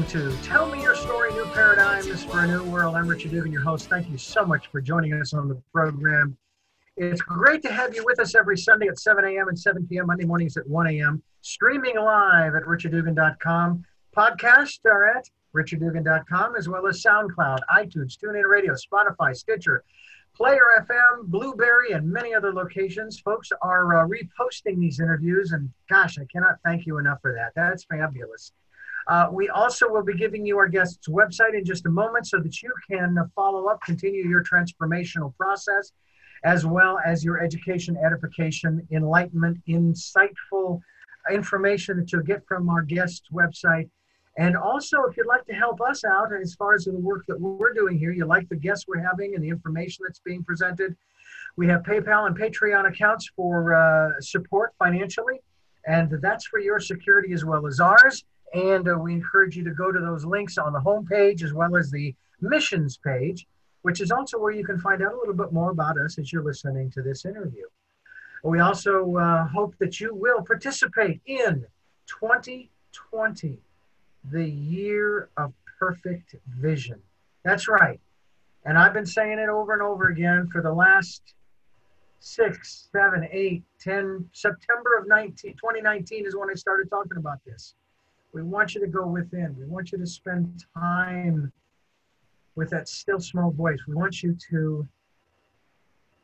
welcome to Tell Me Your Story New Paradigms for a New World. I'm Richard Dugan, your host. Thank you so much for joining us on the program. It's great to have you with us every Sunday at 7 a.m. and 7 p.m., Monday mornings at 1 a.m., streaming live at richarddugan.com. Podcasts are at richarddugan.com, as well as SoundCloud, iTunes, TuneIn Radio, Spotify, Stitcher, Player FM, Blubrry, and many other locations. Folks are uh, reposting these interviews, and gosh, I cannot thank you enough for that. That's fabulous. Uh, we also will be giving you our guest's website in just a moment so that you can follow up, continue your transformational process, as well as your education, edification, enlightenment, insightful information that you'll get from our guest's website. And also, if you'd like to help us out as far as the work that we're doing here, you like the guests we're having and the information that's being presented, we have PayPal and Patreon accounts for uh, support financially, and that's for your security as well as ours. And uh, we encourage you to go to those links on the homepage as well as the missions page, which is also where you can find out a little bit more about us as you're listening to this interview. We also uh, hope that you will participate in 2020, the year of perfect vision. That's right. And I've been saying it over and over again for the last six, seven, eight, ten. September of 19, 2019 is when I started talking about this. We want you to go within. We want you to spend time with that still small voice. We want you to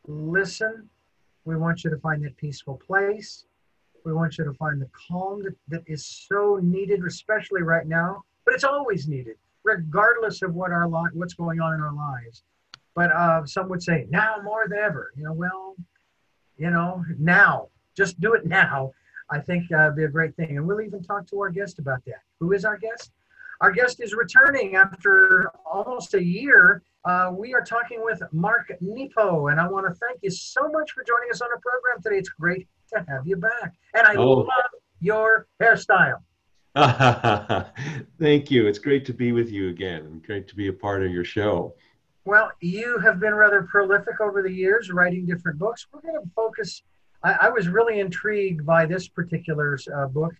listen. We want you to find that peaceful place. We want you to find the calm that, that is so needed, especially right now, but it's always needed, regardless of what our li- what's going on in our lives. But uh, some would say now more than ever. You know, well, you know, now, just do it now. I think uh, be a great thing. And we'll even talk to our guest about that. Who is our guest? Our guest is returning after almost a year. Uh, we are talking with Mark Nepo, and I want to thank you so much for joining us on the program today. It's great to have you back. And I oh. love your hairstyle. thank you. It's great to be with you again. Great to be a part of your show. Well, you have been rather prolific over the years, writing different books. We're going to focus I, I was really intrigued by this particular uh, book,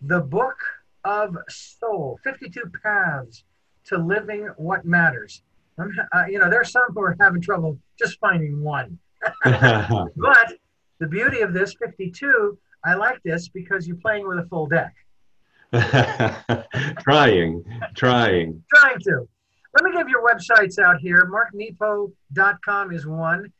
The Book of Soul 52 Paths to Living What Matters. Uh, you know, there's some who are having trouble just finding one. but the beauty of this 52, I like this because you're playing with a full deck. trying, trying. trying to. Let me give your websites out here. MarkNepo.com is one,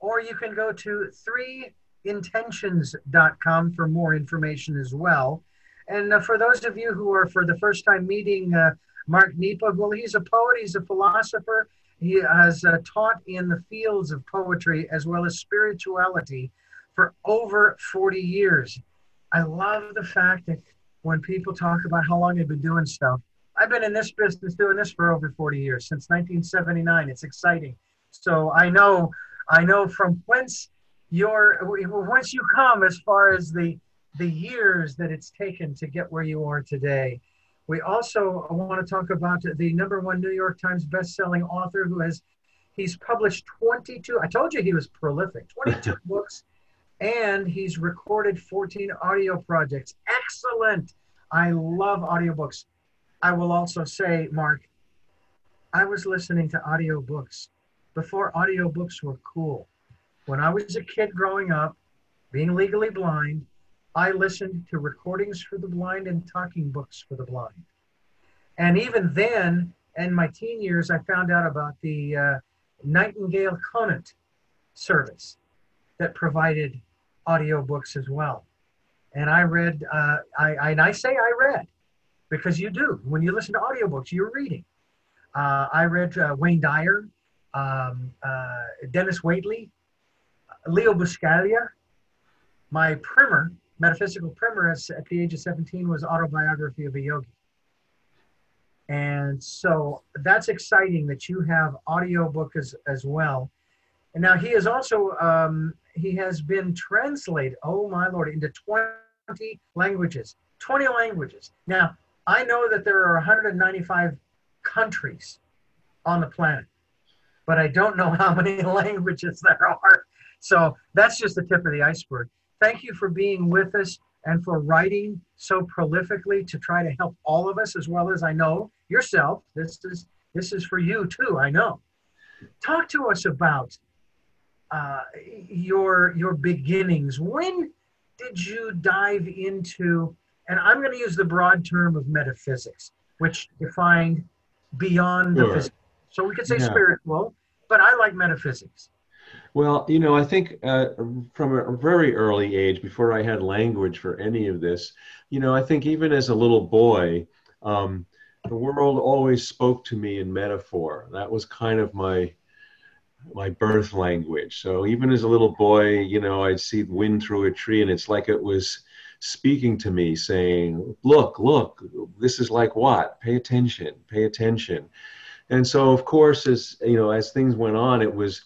or you can go to three intentions.com for more information as well. And uh, for those of you who are for the first time meeting uh, Mark Nepo, well, he's a poet, he's a philosopher. He has uh, taught in the fields of poetry as well as spirituality for over 40 years. I love the fact that when people talk about how long they've been doing stuff, I've been in this business doing this for over 40 years, since 1979. It's exciting. So I know, I know from whence your once you come as far as the the years that it's taken to get where you are today. We also want to talk about the number one New York Times best-selling author who has he's published 22 I told you he was prolific 22 books and he's recorded 14 audio projects. Excellent. I love audiobooks. I will also say, Mark, I was listening to audiobooks before audiobooks were cool. When I was a kid growing up, being legally blind, I listened to recordings for the blind and talking books for the blind. And even then, in my teen years, I found out about the uh, Nightingale Conant service that provided audiobooks as well. And I read, uh, I, and I say I read because you do. When you listen to audiobooks, you're reading. Uh, I read uh, Wayne Dyer, um, uh, Dennis Waitley, Leo Buscaglia. My primer, metaphysical primer at the age of 17 was autobiography of a yogi. And so that's exciting that you have audiobook as, as well. And now he is also, um, he has been translated, oh my Lord, into 20 languages. 20 languages. Now, I know that there are 195 countries on the planet, but I don't know how many languages there are. So that's just the tip of the iceberg. Thank you for being with us. and for writing so prolifically to try to help all of us as well as I know yourself. This is this is for you too. I know. Talk to us about uh, your your beginnings. When did you dive into? And I'm going to use the broad term of metaphysics, which defined beyond sure. the physical. So we could say yeah. spiritual, but I like metaphysics. Well, you know, I think uh, from a very early age, before I had language for any of this, you know, I think even as a little boy, um, the world always spoke to me in metaphor. That was kind of my my birth language. So even as a little boy, you know, I'd see the wind through a tree, and it's like it was speaking to me, saying, "Look, look, this is like what? Pay attention, pay attention." And so, of course, as you know, as things went on, it was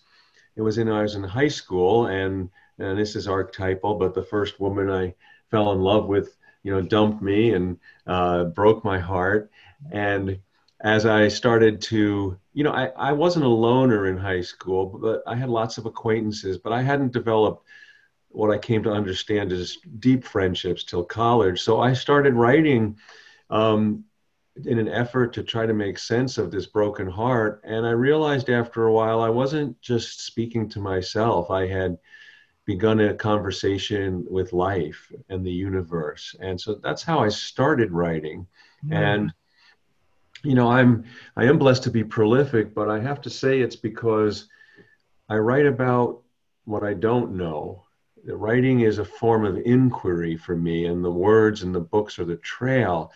it was in I was in high school, and and this is archetypal, but the first woman I fell in love with, you know, dumped me and uh, broke my heart. And as I started to, you know, I, I wasn't a loner in high school, but I had lots of acquaintances, but I hadn't developed what I came to understand as deep friendships till college. So I started writing um, in an effort to try to make sense of this broken heart. And I realized after a while I wasn't just speaking to myself, I had begun a conversation with life and the universe. And so that's how I started writing. Mm-hmm. And you know, I'm I am blessed to be prolific, but I have to say it's because I write about what I don't know. The writing is a form of inquiry for me, and the words and the books are the trail.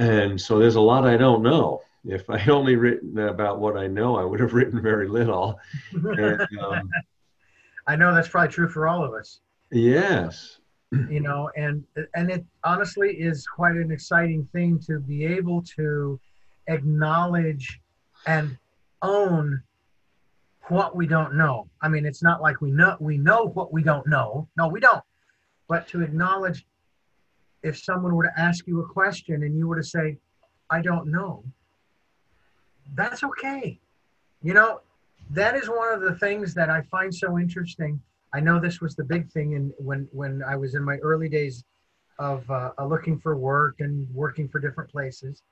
And so there's a lot I don't know. If I only written about what I know, I would have written very little. And, um, I know that's probably true for all of us. Yes. You know, and and it honestly is quite an exciting thing to be able to acknowledge and own what we don't know. I mean, it's not like we know we know what we don't know. No, we don't. But to acknowledge if someone were to ask you a question and you were to say, I don't know, that's okay. You know, that is one of the things that I find so interesting. I know this was the big thing in when when I was in my early days of uh, looking for work and working for different places.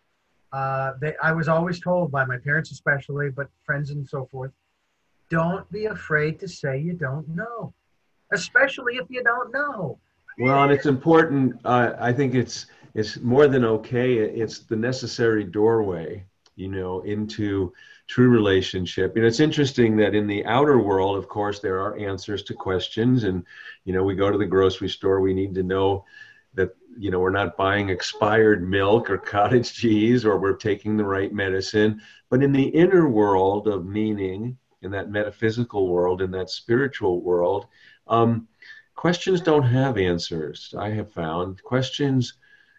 Uh, I was always told by my parents, especially, but friends and so forth, don't be afraid to say you don't know, especially if you don't know. Well, and it's important. Uh, I think it's it's more than okay. It's the necessary doorway, you know, into true relationship. And it's interesting that in the outer world, of course, there are answers to questions, and you know, we go to the grocery store. We need to know that you know we're not buying expired milk or cottage cheese, or we're taking the right medicine. But in the inner world of meaning, in that metaphysical world, in that spiritual world. Um, questions don't have answers. I have found questions,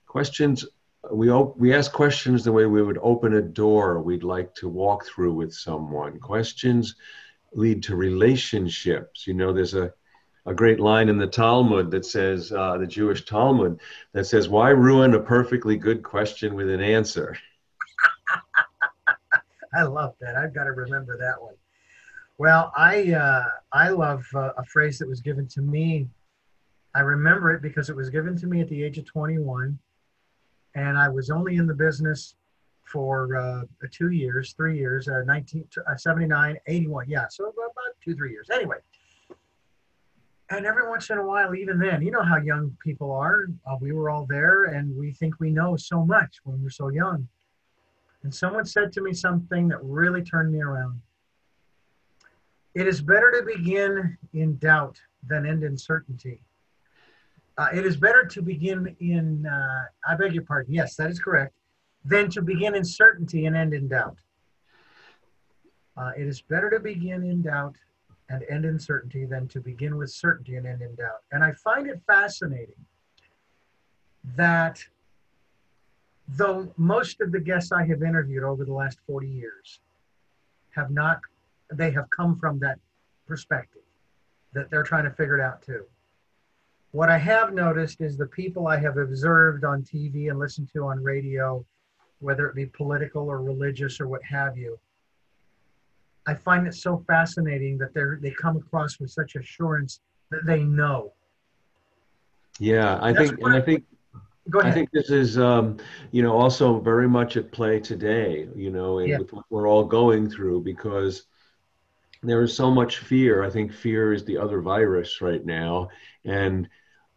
questions. We op- we ask questions the way we would open a door we'd like to walk through with someone. Questions lead to relationships. You know, there's a a great line in the Talmud that says, uh, the Jewish Talmud, that says, Why ruin a perfectly good question with an answer? I love that. I've got to remember that one. Well, I uh, I love uh, a phrase that was given to me. I remember it because it was given to me at the age of 21, and I was only in the business for uh, two years, three years, uh, 19, uh, 79, 81. Yeah, so about two, three years. Anyway, and every once in a while, even then, you know how young people are. Uh, we were all there, and we think we know so much when we're so young. And someone said to me something that really turned me around. It is better to begin in doubt than end in certainty. Uh, it is better to begin in, uh, I beg your pardon, yes, that is correct, than to begin in certainty and end in doubt. Uh, it is better to begin in doubt and end in certainty than to begin with certainty and end in doubt. And I find it fascinating that though most of the guests I have interviewed over the last 40 years have not they have come from that perspective that they're trying to figure it out too. What I have noticed is the people I have observed on TV and listened to on radio, whether it be political or religious or what have you, I find it so fascinating that they they come across with such assurance that they know. Yeah, I That's think, and I think Go ahead. I think this is, um, you know, also very much at play today, you know, yeah. with what we're all going through because there is so much fear. I think fear is the other virus right now. And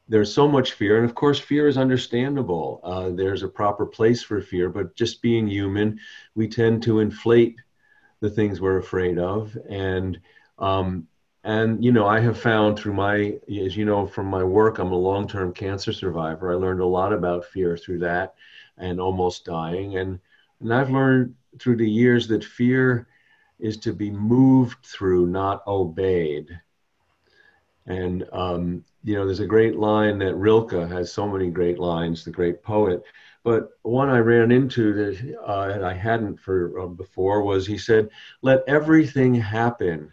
there's so much fear. And of course, fear is understandable. Uh, there's a proper place for fear, but just being human, we tend to inflate the things we're afraid of. And, um, and you know i have found through my as you know from my work i'm a long-term cancer survivor i learned a lot about fear through that and almost dying and and i've learned through the years that fear is to be moved through not obeyed and um, you know there's a great line that rilke has so many great lines the great poet but one i ran into that uh, i hadn't for uh, before was he said let everything happen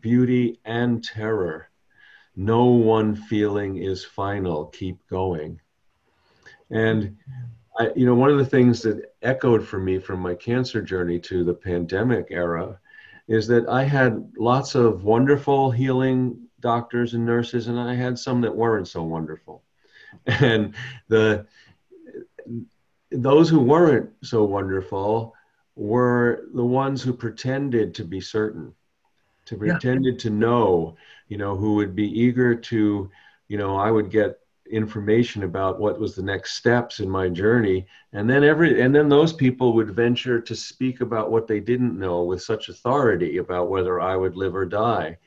beauty and terror. No one feeling is final. Keep going. And I, you know, one of the things that echoed for me from my cancer journey to the pandemic era is that I had lots of wonderful healing doctors and nurses, and I had some that weren't so wonderful. And the those who weren't so wonderful were the ones who pretended to be certain to pretended yeah. to know, you know, who would be eager to, you know, I would get information about what was the next steps in my journey. And then every and then those people would venture to speak about what they didn't know with such authority about whether I would live or die.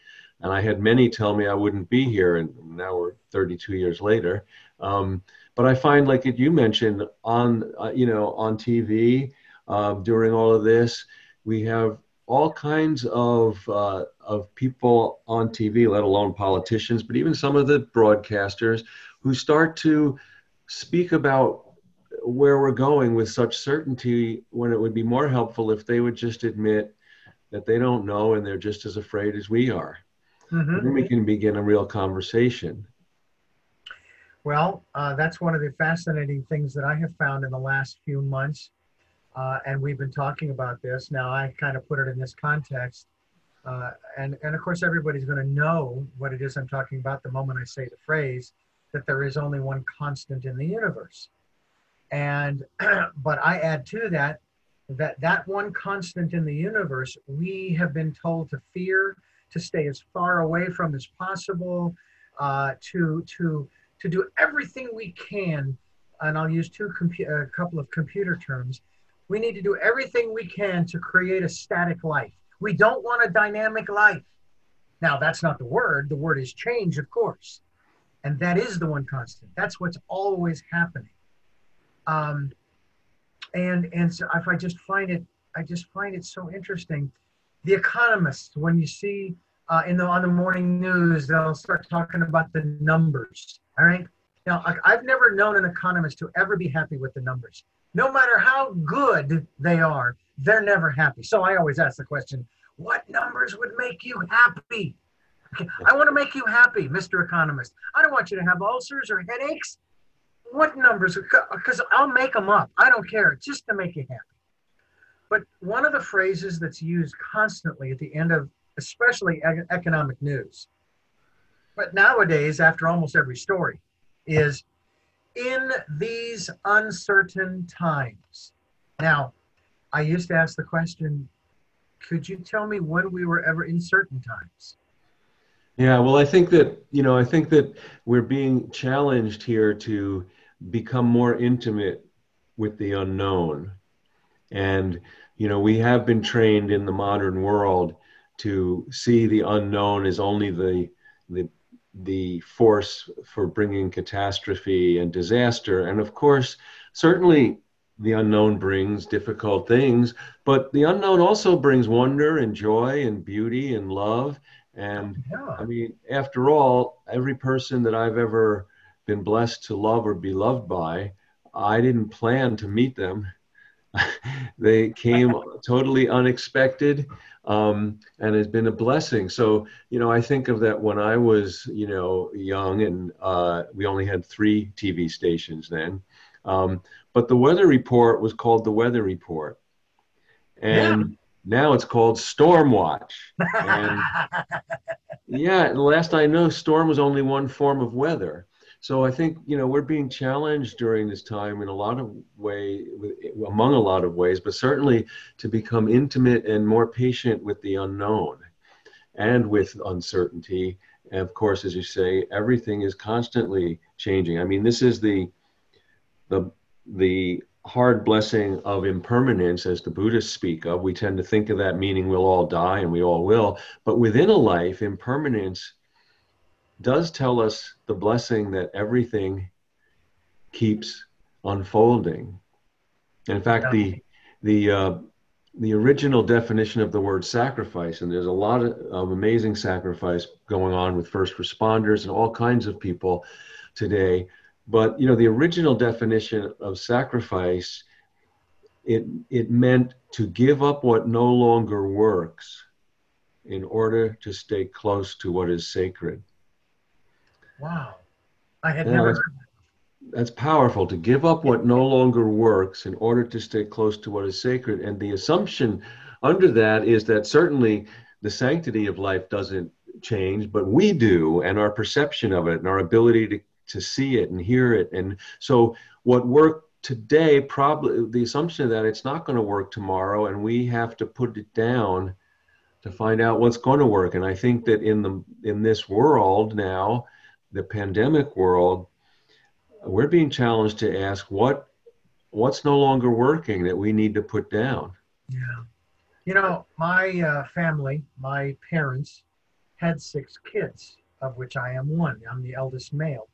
And I had many tell me I wouldn't be here and now we're 32 years later. Um, but I find like you mentioned on uh, you know on TV uh, during all of this we have all kinds of uh, of people on TV, let alone politicians, but even some of the broadcasters who start to speak about where we're going with such certainty when it would be more helpful if they would just admit that they don't know and they're just as afraid as we are. Mm-hmm. Then we can begin a real conversation. Well, uh, that's one of the fascinating things that I have found in the last few months uh, and we've been talking about this. Now, I kind of put it in this context. Uh, and, and of course, everybody's going to know what it is I'm talking about the moment I say the phrase that there is only one constant in the universe. And, but I add to that, that that one constant in the universe, we have been told to fear, to stay as far away from as possible, uh, to, to, to do everything we can. And I'll use two compu- a couple of computer terms we need to do everything we can to create a static life. We don't want a dynamic life. Now, that's not the word. The word is change, of course. And that is the one constant. That's what's always happening. Um, and and so if I just find it, I just find it so interesting. The economists, when you see uh, in the on the morning news, they'll start talking about the numbers. All right. Now, I've never known an economist to ever be happy with the numbers no matter how good they are, they're never happy. So I always ask the question, what numbers would make you happy? I want to make you happy, Mr. Economist. I don't want you to have ulcers or headaches. What numbers? Because uh, I'll make them up. I don't care, just to make you happy. But one of the phrases that's used constantly at the end of, especially economic news, but nowadays, after almost every story, is in these uncertain times. Now, I used to ask the question could you tell me when we were ever in certain times? Yeah, well, I think that, you know, I think that we're being challenged here to become more intimate with the unknown. And, you know, we have been trained in the modern world to see the unknown as only the, the the force for bringing catastrophe and disaster. And of course, certainly the unknown brings difficult things, but the unknown also brings wonder and joy and beauty and love. And yeah. I mean, after all, every person that I've ever been blessed to love or be loved by, I didn't plan to meet them. they came totally unexpected um, and has been a blessing. So, you know, I think of that when I was, you know, young and uh, we only had three TV stations then. Um, but the weather report was called the Weather Report. And. Now it's called Storm Watch. And yeah, last I know, storm was only one form of weather. So I think you know we're being challenged during this time in a lot of way, among a lot of ways, but certainly to become intimate and more patient with the unknown, and with uncertainty. And of course, as you say, everything is constantly changing. I mean, this is the the the hard blessing of impermanence, as the Buddhists speak of. We tend to think of that meaning we'll all die, and we all will. But within a life, impermanence does tell us the blessing that everything keeps unfolding. In fact, the the uh, the original definition of the word sacrifice, and there's a lot of, of, amazing sacrifice going on with first responders and all kinds of people today. But you know, the original definition of sacrifice, it it meant to give up what no longer works in order to stay close to what is sacred. Wow. I had yeah, never that's, that's powerful to give up what no longer works in order to stay close to what is sacred. And the assumption under that is that certainly the sanctity of life doesn't change, but we do, and our perception of it and our ability to, to see it and hear it. And so what worked today probably the assumption that it's not going to work tomorrow and we have to put it down to find out what's going to work and i think that in the in this world now the pandemic world, we're being challenged to ask what what's no longer working that we need to put down. Yeah. You know, my uh, family, my parents had six kids, of which I am one. I'm the eldest male.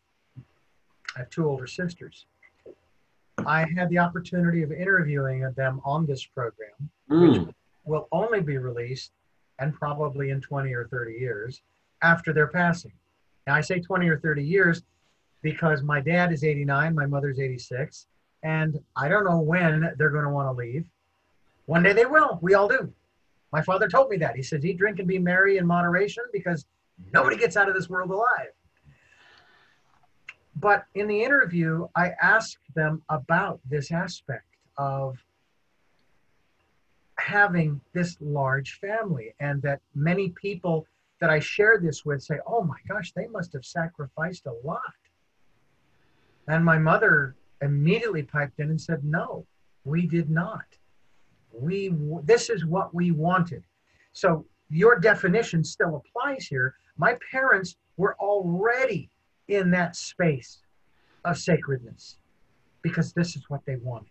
I have two older sisters. I had the opportunity of interviewing them on this program, mm. which will only be released and probably in 20 or 30 years after their passing. Now, I say 20 or 30 years because my dad is 89, my mother's 86, and I don't know when they're going to want to leave. One day they will. We all do. My father told me that. He says, eat, drink, and be merry in moderation because nobody gets out of this world alive. But in the interview, I asked them about this aspect of having this large family and that many people that I share this with say, oh my gosh, they must have sacrificed a lot. And my mother immediately piped in and said, no, we did not. We, this is what we wanted. So your definition still applies here. My parents were already in that space of sacredness because this is what they wanted.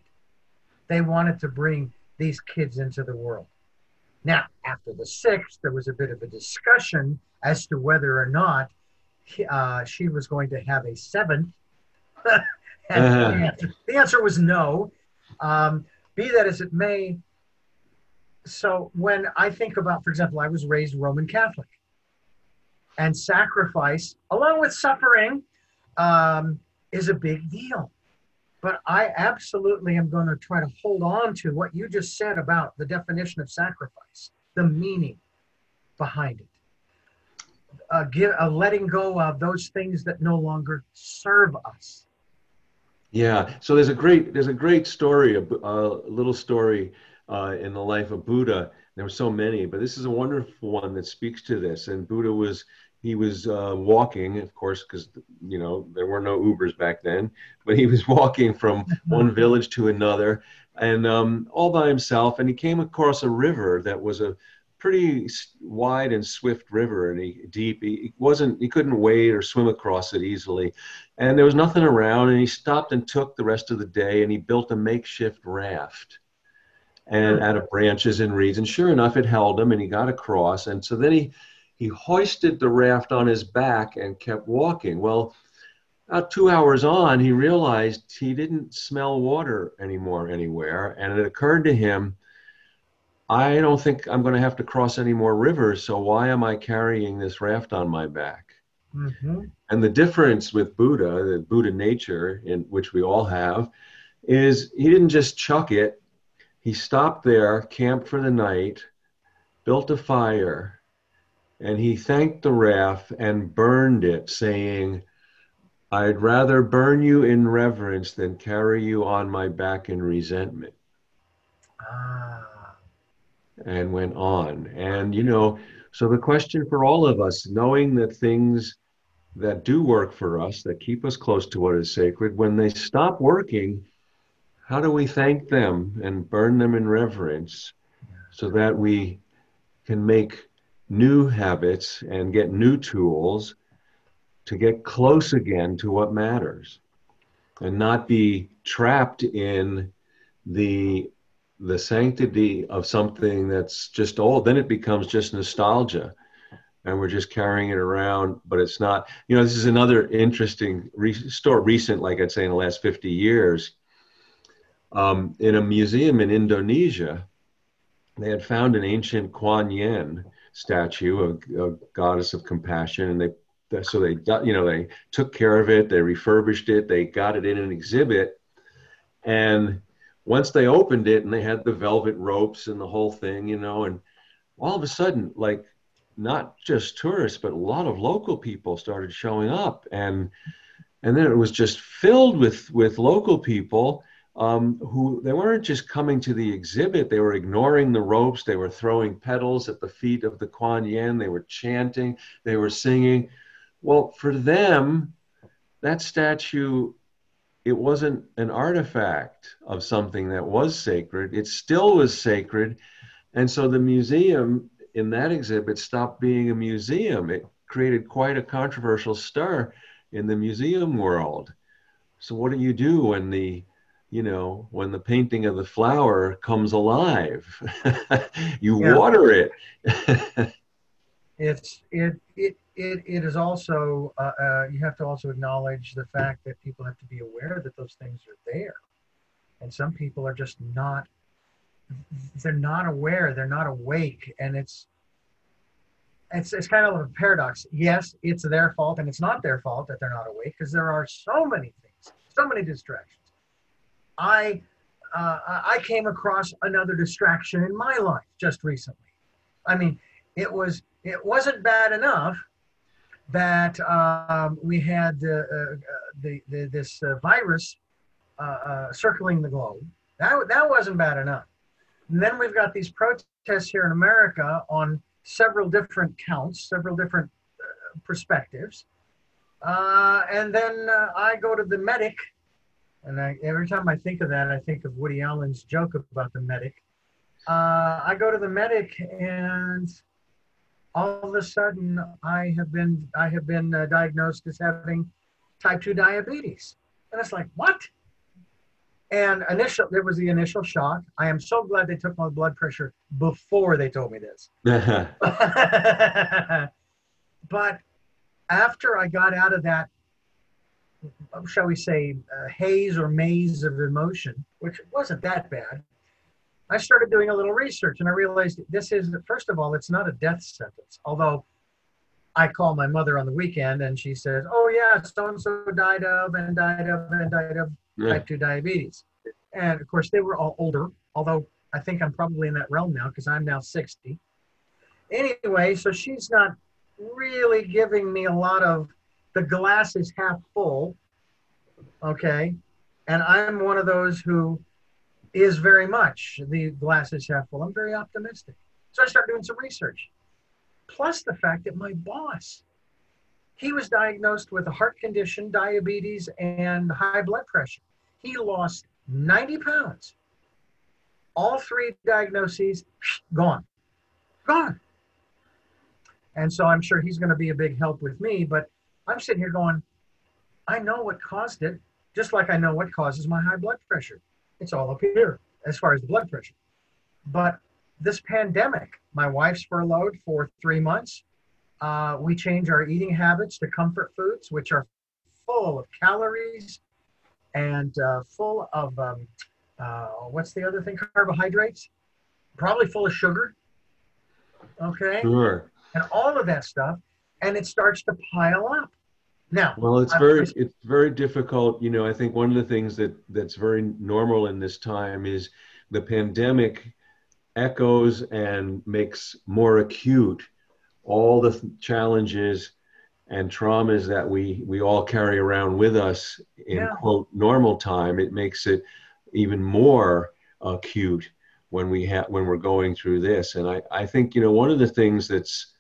They wanted to bring these kids into the world. Now, after the sixth, there was a bit of a discussion as to whether or not uh, she was going to have a seventh. and uh-huh. the, answer, the, answer, was no. Um, be that as it may, so when I think about, for example, I was raised Roman Catholic, and sacrifice, along with suffering, um, is a big deal. But I absolutely am going to try to hold on to what you just said about the definition of sacrifice, the meaning behind it. Give, uh, letting go of those things that no longer serve us. Yeah. So there's a great there's a great story, a, a little story uh, in the life of Buddha. There were so many, but this is a wonderful one that speaks to this. And Buddha was he was uh, walking, of course, because you know there were no Ubers back then. But he was walking from one village to another, and um, all by himself. And he came across a river that was a pretty wide and swift river, and he deep. He wasn't. He couldn't wade or swim across it easily, and there was nothing around. And he stopped and took the rest of the day, and he built a makeshift raft and out of branches and reeds. And sure enough, it held him, and he got across. And so then he he hoisted the raft on his back and kept walking. Well, about two hours on, he realized he didn't smell water anymore anywhere. And it occurred to him, I don't think I'm going to have to cross any more rivers. So why am I carrying this raft on my back? Mm-hmm. And the difference with Buddha, the Buddha nature, in which we all have, is he didn't just chuck it. He stopped there, camped for the night, built a fire, and he thanked the raft and burned it, saying, I'd rather burn you in reverence than carry you on my back in resentment. Ah. And went on. And, you know, so the question for all of us, knowing that things that do work for us, that keep us close to what is sacred, when they stop working, how do we thank them and burn them in reverence so that we can make new habits and get new tools to get close again to what matters and not be trapped in the the sanctity of something that's just old. Then it becomes just nostalgia and we're just carrying it around but it's not you know this is another interesting re- recent like i'd say in the last 50 years. Um, in a museum in indonesia they had found an ancient kuan yin statue a, a goddess of compassion and they so they you know they took care of it they refurbished it they got it in an exhibit and once they opened it and they had the velvet ropes and the whole thing, you know, and all of a sudden, like not just tourists, but a lot of local people started showing up, and and then it was just filled with with local people um, who they weren't just coming to the exhibit; they were ignoring the ropes. They were throwing petals at the feet of the Kuan Yin. They were chanting. They were singing. Well, for them, that statue it wasn't an artifact of something that was sacred. It still was sacred. And so the museum in that exhibit stopped being a museum. It created quite a controversial stir in the museum world. So what do you do when the you know when the painting of the flower comes alive you yeah. water it. It's it it it, it is also uh, uh, you have to also acknowledge the fact that people have to be aware that those things are there. And some people are just not they're not aware they're not awake and it's it's, it's kind of a paradox. Yes it's their fault and it's not their fault that they're not awake because there are so many things so many distractions i uh, i came across another distraction in my life just recently i mean it was it wasn't bad enough that um, we had uh, uh, the, the, this uh, virus uh, uh, circling the globe. That, that wasn't bad enough. And then we've got these protests here in America on several different counts, several different perspectives. and then I go to the medic, and I, every time I think of that, I think of Woody Allen's joke about the medic. I go to the medic and all of a sudden I have been I have been uh, diagnosed as having type 2 diabetes. And it's like, what? And initial there was the initial shock. I am so glad they took my blood pressure before they told me this. but after I got out of that shall we say uh, haze or maze of emotion, which wasn't that bad, I started doing a little research and I realized this is, first of all, it's not a death sentence. Although I call my mother on the weekend and she says, oh, yeah, so and so died of and died of and died of yeah. type 2 diabetes. And of course, they were all older, although I think I'm probably in that realm now because I'm now 60. Anyway, so she's not really giving me a lot of the glass is half full. Okay. And I'm one of those who is very much the glasses half full. I'm very optimistic. So I start doing some research. Plus the fact that my boss, he was diagnosed with a heart condition, diabetes, and high blood pressure. He lost 90 pounds. All three diagnoses gone. Gone. And so I'm sure he's going to be a big help with me, but I'm sitting here going, I know what caused it, just like I know what causes my high blood pressure. It's all up here as far as the blood pressure. But this pandemic, my wife's furloughed for three months. Uh, we change our eating habits to comfort foods, which are full of calories and uh, full of um, uh, what's the other thing? Carbohydrates, probably full of sugar. Okay. Sure. And all of that stuff, and it starts to pile up. Now, well, it's very it's very difficult. You know, I think one of the things that that's very normal in this time is the pandemic echoes and makes more acute all the challenges and traumas that we we all carry around with us in yeah. quote normal time. It makes it even more acute when we have when we're going through this. And I I think you know one of the things that's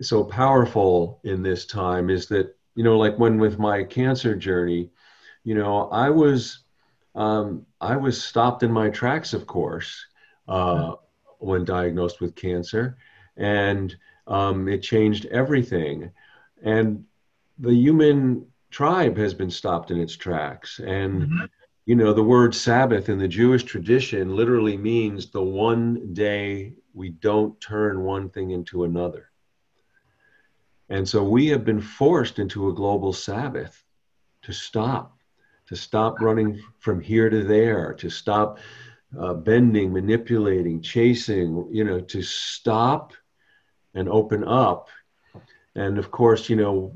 so powerful in this time is that you know like when with my cancer journey you know i was um, i was stopped in my tracks of course uh, when diagnosed with cancer and um, it changed everything. And the human tribe has been stopped in its tracks. And mm-hmm. you know the word sabbath in the jewish tradition literally means the one day we don't turn one thing into another and so we have been forced into a global Sabbath to stop, to stop running from here to there, to stop uh, bending, manipulating, chasing, you know, to stop and open up. And of course, you know,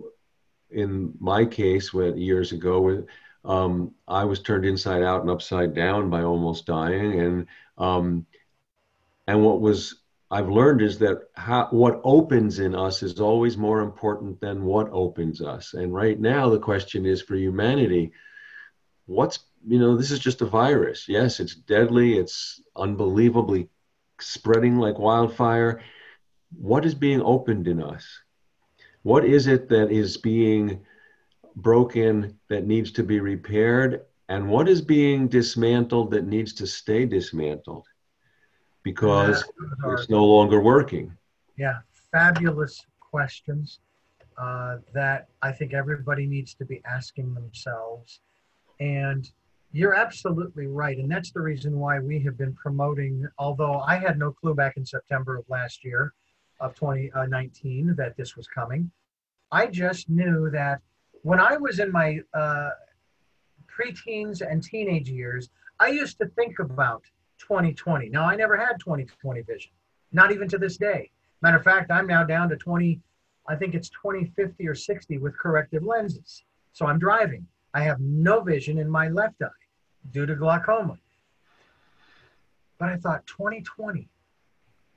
in my case, when years ago, um, I was turned inside out and upside down by almost dying, and um, and what was I've learned is that how, what opens in us is always more important than what opens us. And right now, the question is for humanity what's, you know, this is just a virus. Yes, it's deadly, it's unbelievably spreading like wildfire. What is being opened in us? What is it that is being broken that needs to be repaired? And what is being dismantled that needs to stay dismantled? Because it's no longer working? Yeah, fabulous questions uh, that I think everybody needs to be asking themselves. And you're absolutely right. And that's the reason why we have been promoting, although I had no clue back in September of last year, of 2019, that this was coming. I just knew that when I was in my uh, preteens and teenage years, I used to think about 2020. Now, I never had 2020 vision, not even to this day. Matter of fact, I'm now down to 20, I think it's 2050 or 60 with corrective lenses. So I'm driving. I have no vision in my left eye due to glaucoma. But I thought 2020,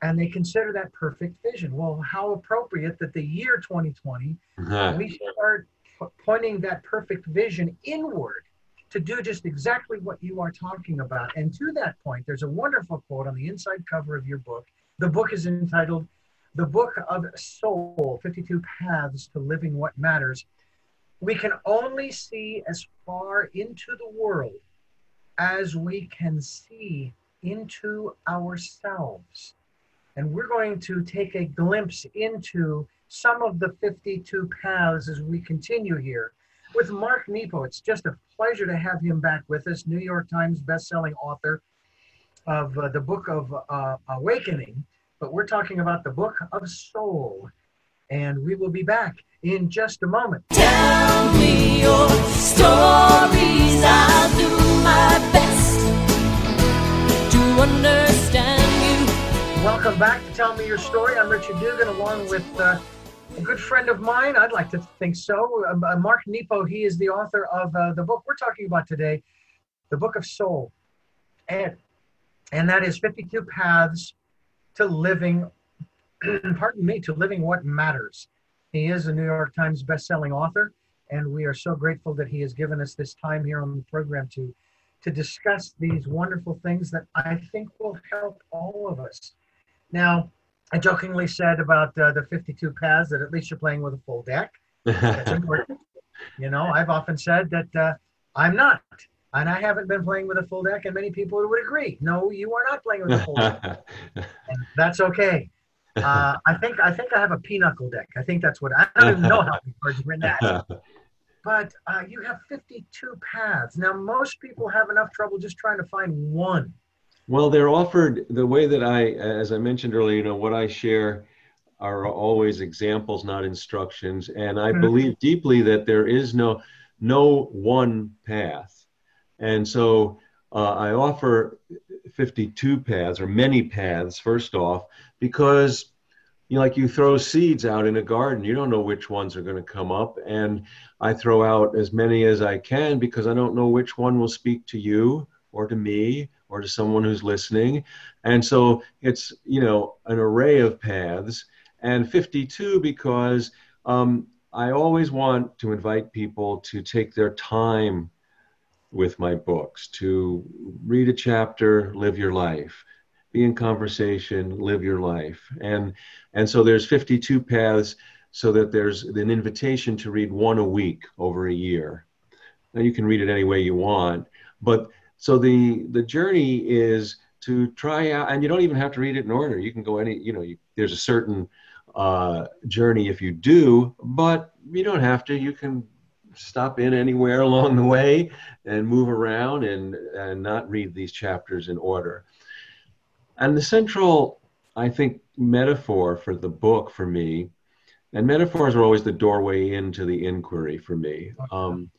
and they consider that perfect vision. Well, how appropriate that the year 2020, uh-huh. we start pointing that perfect vision inward to do just exactly what you are talking about. And to that point, there's a wonderful quote on the inside cover of your book. The book is entitled The Book of Soul 52 Paths to Living What Matters. We can only see as far into the world as we can see into ourselves. And we're going to take a glimpse into some of the 52 paths as we continue here with Mark Nepo. It's just a pleasure to have him back with us, New York Times bestselling author of uh, the book of uh, Awakening, but we're talking about the book of Soul. And we will be back in just a moment. Tell me your stories. I'll do my best to understand you. Welcome back to Tell Me Your Story. I'm Richard Dugan, along with uh, a good friend of mine. I'd like to think so. Uh, uh, Mark Nepo, he is the author of uh, the book we're talking about today, The Book of Soul. And, and that is 52 Paths to Living, pardon me, to living what matters. He is a New York Times best-selling author, and we are so grateful that he has given us this time here on the program to, to discuss these wonderful things that I think will help all of us. Now, I jokingly said about uh, the 52 paths that at least you're playing with a full deck. That's important. you know, I've often said that uh, I'm not, and I haven't been playing with a full deck, and many people would agree. No, you are not playing with a full deck. and that's okay. Uh, I think I think I have a pinochle deck. I think that's what I don't even know how many cards are in that. But uh, you have 52 paths. Now, most people have enough trouble just trying to find one. Well, they're offered the way that I, as I mentioned earlier, you know, what I share are always examples, not instructions. And I mm-hmm. believe deeply that there is no no one path. And so uh, I offer 52 paths or many paths, first off, because you know, like you throw seeds out in a garden, you don't know which ones are going to come up. And I throw out as many as I can because I don't know which one will speak to you or to me or to someone who's listening. And so it's, you know, an array of paths. And 52 because um, I always want to invite people to take their time with my books, to read a chapter, live your life. be in conversation, live your life. And and so there's 52 paths so that there's an invitation to read one a week over a year. Now you can read it any way you want, but so the the journey is to try out and you don't even have to read it in order. You can go any, you know, you, there's a certain uh, journey if you do, but you don't have to. You can stop in anywhere along the way and move around and, and not read these chapters in order. And the central, I think, metaphor for the book for me, and metaphors are always the doorway into the inquiry for me. Um,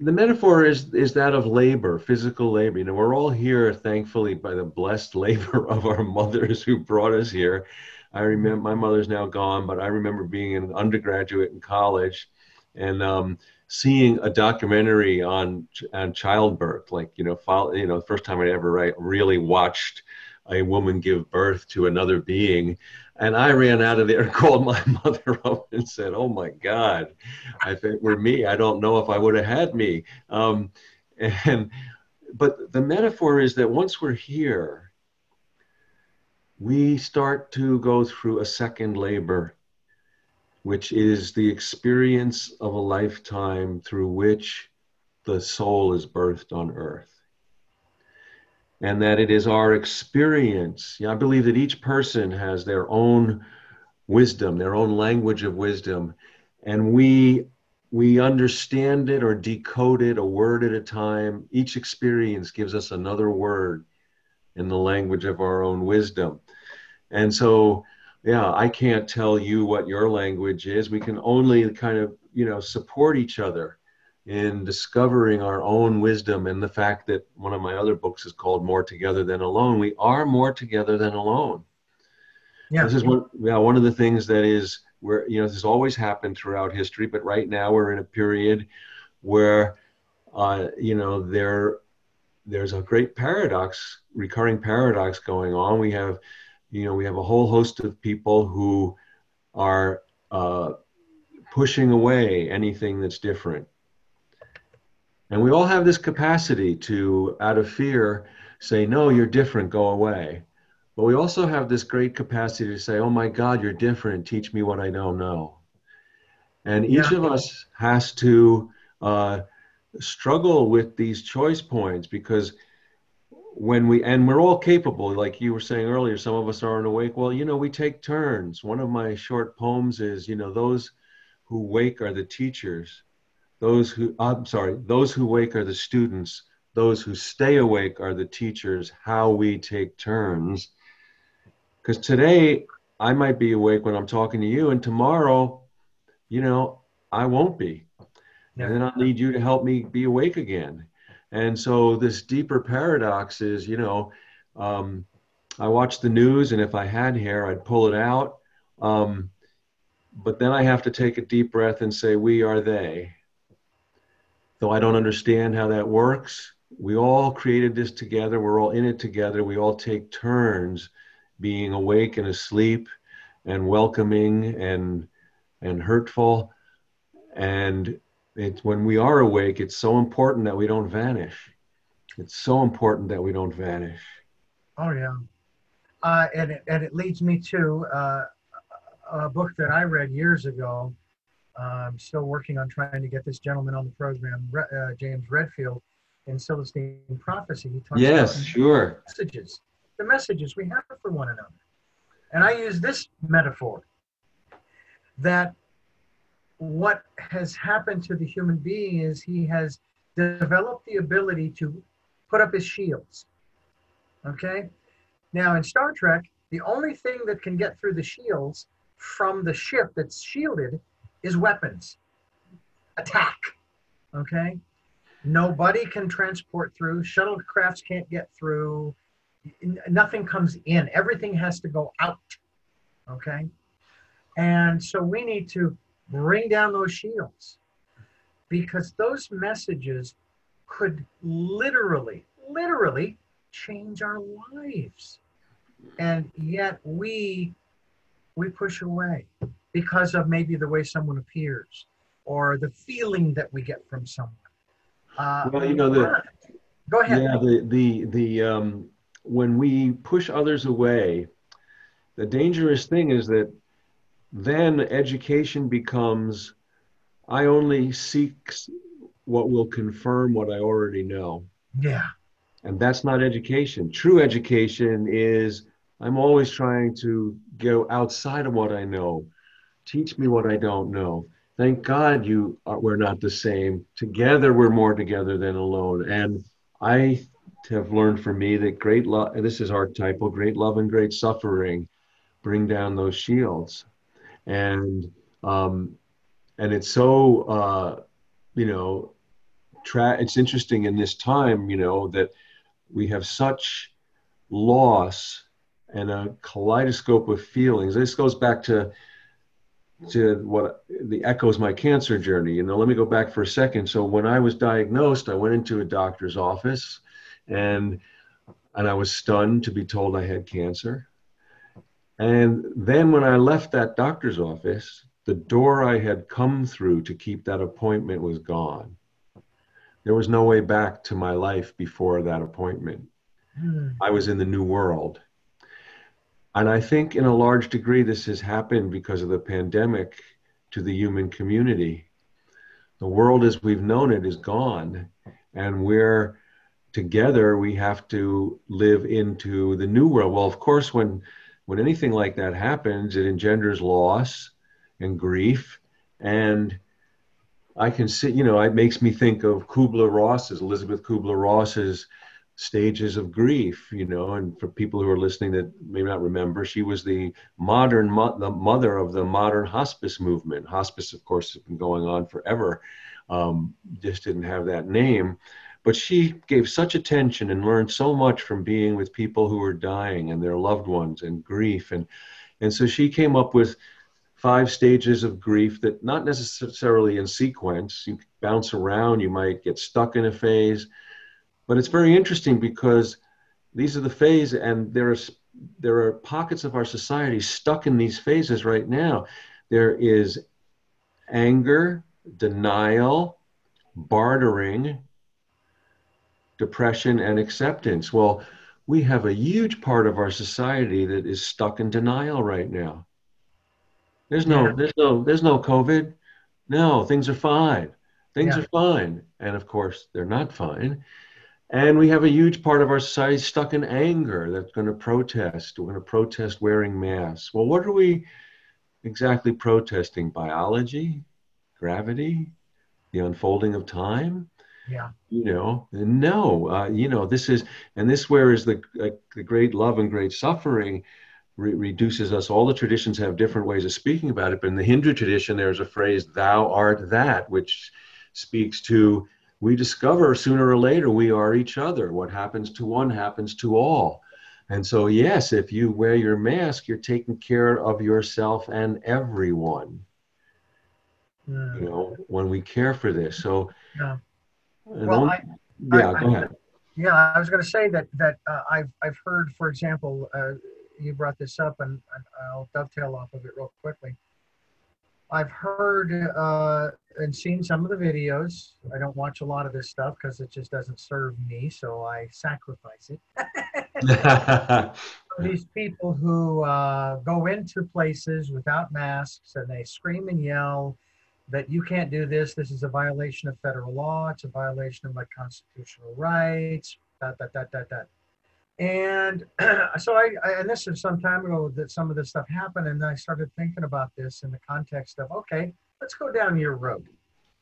the metaphor is is that of labor, physical labor. You know, we're all here, thankfully, by the blessed labor of our mothers who brought us here. I remember my mother's now gone, but I remember being an undergraduate in college and um, seeing a documentary on on childbirth, like you know, follow, you know, the first time I ever right, really watched a woman give birth to another being. And I ran out of there and called my mother up and said, "Oh my God, if it were me, I don't know if I would have had me." Um, and but the metaphor is that once we're here, we start to go through a second labor which is the experience of a lifetime through which the soul is birthed on earth. And that it is our experience. Yeah, I believe that each person has their own wisdom, their own language of wisdom, and we we understand it or decode it a word at a time. Each experience gives us another word in the language of our own wisdom. And so yeah, I can't tell you what your language is. We can only kind of, you know, support each other in discovering our own wisdom and the fact that one of my other books is called More Together Than Alone. We are more together than alone. Yeah. This is one, yeah, one of the things that is where, you know, this has always happened throughout history, but right now we're in a period where, uh, you know, there, there's a great paradox, recurring paradox going on. We have, you know, we have a whole host of people who are uh, pushing away anything that's different. And we all have this capacity to, out of fear, say, no, you're different, go away. But we also have this great capacity to say, oh my God, you're different, teach me what I don't know. And each yeah. of us has to uh, struggle with these choice points because when we and we're all capable like you were saying earlier some of us aren't awake well you know we take turns one of my short poems is you know those who wake are the teachers those who i'm sorry those who wake are the students those who stay awake are the teachers how we take turns because today i might be awake when i'm talking to you and tomorrow you know i won't be yeah. and then i'll need you to help me be awake again and so this deeper paradox is, you know, um, I watch the news, and if I had hair, I'd pull it out. Um, but then I have to take a deep breath and say, We are they. Though I don't understand how that works, we all created this together. We're all in it together. We all take turns being awake and asleep and welcoming and and hurtful. And it's when we are awake, it's so important that we don't vanish. It's so important that we don't vanish. Oh yeah, uh, and it, and it leads me to uh, a book that I read years ago. I'm still working on trying to get this gentleman on the program, uh, James Redfield, in Celestine Prophecy. He talks yes, sure. Messages, the messages we have for one another, and I use this metaphor that what has happened to the human being is he has developed the ability to put up his shields. Okay? Now, in Star Trek, the only thing that can get through the shields from the ship that's shielded is weapons, attack. Okay? Nobody can transport through, shuttlecrafts can't get through, nothing comes in, everything has to go out. Okay? And so we need to bring down those shields because those messages could literally, literally change our lives. And yet we we push away because of maybe the way someone appears or the feeling that we get from someone. Uh, well, you know the. Go ahead. Yeah, the the the um, when we push others away, the dangerous thing is that then education becomes I only seek what will confirm what I already know. Yeah. And that's not education. True education is I'm always trying to go outside of what I know. Teach me what I don't know. Thank God you are, we're not the same. Together we're more together than alone. And I have learned for me that great love, this is archetypal, great love and great suffering bring down those shields. And um, and it's so uh, you know tra- it's interesting in this time you know that we have such loss and a kaleidoscope of feelings this goes back to to what the echoes my cancer journey you know let me go back for a second so when i was diagnosed i went into a doctor's office and and i was stunned to be told i had cancer and then when i left that doctor's office the door I had come through to keep that appointment was gone. There was no way back to my life before that appointment. Hmm. I was in the new world. And I think in a large degree, this has happened because of the pandemic to the human community. The world as we've known it is gone. And we're together, we have to live into the new world. Well, of course, when, when anything like that happens, it engenders loss and grief. And I can see, you know, it makes me think of Kubler Ross's, Elizabeth Kubler Ross's stages of grief, you know, and for people who are listening that may not remember, she was the modern, mo- the mother of the modern hospice movement. Hospice, of course, has been going on forever, um, just didn't have that name. But she gave such attention and learned so much from being with people who were dying and their loved ones and grief. And, and so she came up with five stages of grief that not necessarily in sequence. You bounce around, you might get stuck in a phase. But it's very interesting because these are the phases, and there are, there are pockets of our society stuck in these phases right now. There is anger, denial, bartering, depression, and acceptance. Well, we have a huge part of our society that is stuck in denial right now. There's no, yeah. there's no, there's no COVID. No, things are fine. Things yeah. are fine. And of course, they're not fine. And we have a huge part of our society stuck in anger that's going to protest. We're going to protest wearing masks. Well, what are we exactly protesting? Biology, gravity, the unfolding of time? Yeah. You know, no, uh, you know, this is, and this where is the, uh, the great love and great suffering re- reduces us. All the traditions have different ways of speaking about it, but in the Hindu tradition, there's a phrase, thou art that, which speaks to we discover sooner or later we are each other. What happens to one happens to all. And so, yes, if you wear your mask, you're taking care of yourself and everyone. Mm. You know, when we care for this. So, yeah. Well, I, yeah, I, go I, ahead. Yeah, I was going to say that that uh, I've I've heard, for example, uh, you brought this up, and, and I'll dovetail off of it real quickly. I've heard uh, and seen some of the videos. I don't watch a lot of this stuff because it just doesn't serve me, so I sacrifice it. These people who uh, go into places without masks and they scream and yell that you can't do this. This is a violation of federal law. It's a violation of my constitutional rights. That that that that that. And so I, I, and this is some time ago that some of this stuff happened, and I started thinking about this in the context of, okay, let's go down your road.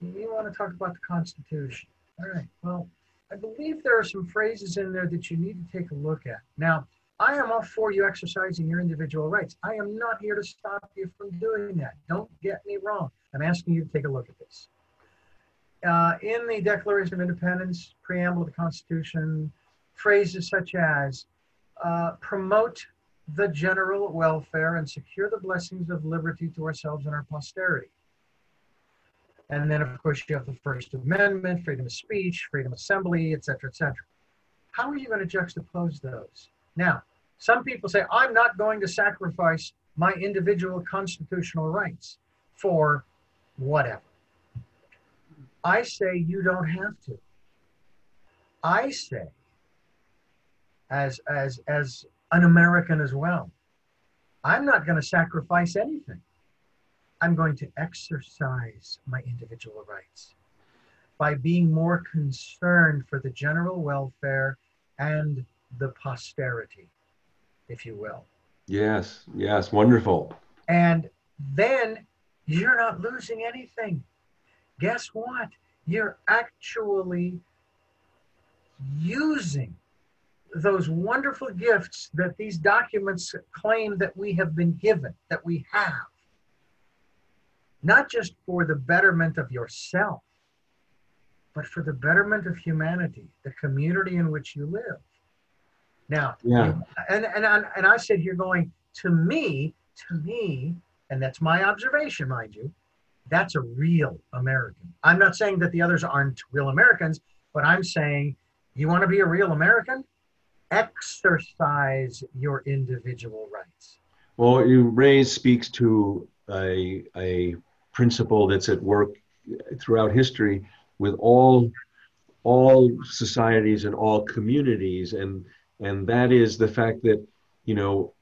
You want to talk about the Constitution. All right. Well, I believe there are some phrases in there that you need to take a look at. Now, I am all for you exercising your individual rights. I am not here to stop you from doing that. Don't get me wrong. I'm asking you to take a look at this. Uh, in the Declaration of Independence, preamble of the Constitution, phrases such as uh, promote the general welfare and secure the blessings of liberty to ourselves and our posterity. And then, of course, you have the First Amendment, freedom of speech, freedom of assembly, et cetera, et cetera. How are you going to juxtapose those? Now, some people say, I'm not going to sacrifice my individual constitutional rights for whatever. I say you don't have to. I say as as as an American as well. I'm not going to sacrifice anything. I'm going to exercise my individual rights by being more concerned for the general welfare and the posterity, if you will. Yes, yes, wonderful. And then you're not losing anything. Guess what? You're actually using those wonderful gifts that these documents claim that we have been given, that we have, not just for the betterment of yourself, but for the betterment of humanity, the community in which you live. Now, Yeah. and, and, I- and I sit here going, to me, to me, and that's my observation, mind you, that's a real American. I'm not saying that the others aren't real Americans, but I'm saying you want to be a real American? Exercise your individual rights. Well, you raise speaks to a, a principle that's at work throughout history with all all societies and all communities, and and that is the fact that you know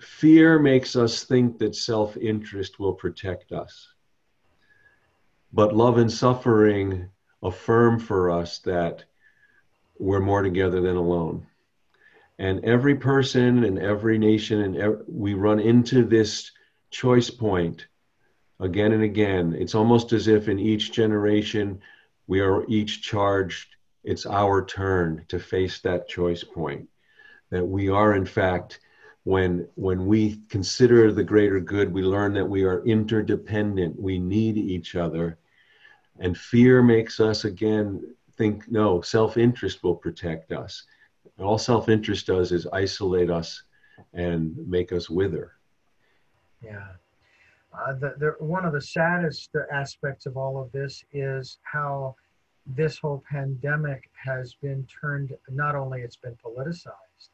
fear makes us think that self-interest will protect us, but love and suffering affirm for us that we're more together than alone. And every person and every nation and ev- we run into this choice point again and again. It's almost as if in each generation we are each charged it's our turn to face that choice point. That we are in fact when when we consider the greater good we learn that we are interdependent. We need each other. And fear makes us again think no self-interest will protect us and all self-interest does is isolate us and make us wither. Yeah. Uh, the, the, one of the saddest aspects of all of this is how this whole pandemic has been turned, not only it's been politicized,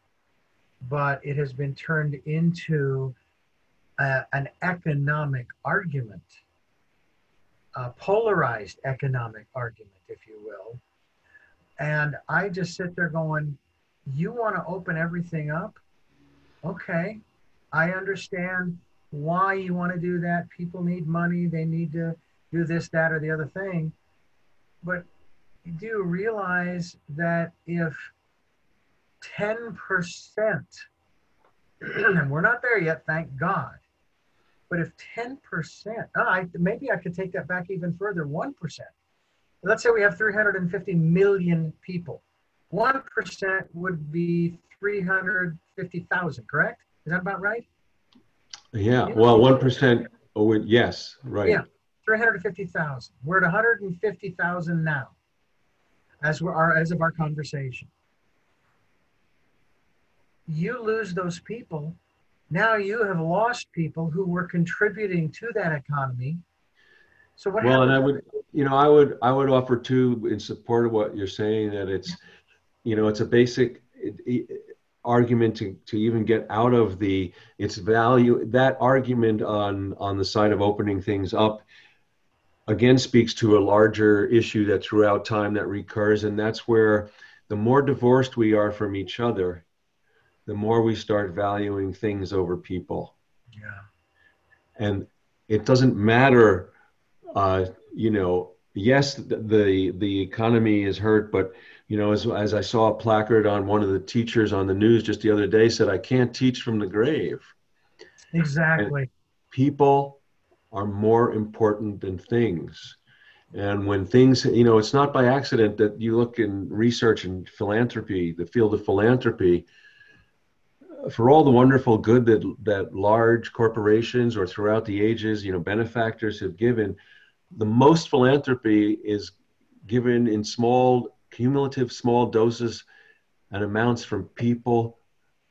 but it has been turned into a, an economic argument, a polarized economic argument, if you will. And I just sit there going, you want to open everything up? Okay, I understand why you want to do that. People need money, they need to do this, that, or the other thing. But you do realize that if 10%, and we're not there yet, thank God, but if 10%, oh, ah, I, maybe I could take that back even further 1%. Let's say we have 350 million people. 1% would be 350,000, correct? Is that about right? Yeah, well, 1%, oh, yes, right. Yeah. 350,000. We're at 150,000 now, as we are as of our conversation. You lose those people. Now you have lost people who were contributing to that economy. So what Well, and I would, you know, I would, I would offer too, in support of what you're saying, that it's, you know, it's a basic argument to, to even get out of the, its value, that argument on, on the side of opening things up again speaks to a larger issue that throughout time that recurs, and that's where the more divorced we are from each other, the more we start valuing things over people yeah. and it doesn't matter uh, you know yes the, the economy is hurt but you know as, as i saw a placard on one of the teachers on the news just the other day said i can't teach from the grave Exactly. people are more important than things and when things you know it's not by accident that you look in research and philanthropy the field of philanthropy for all the wonderful good that that large corporations or throughout the ages you know benefactors have given the most philanthropy is given in small cumulative small doses and amounts from people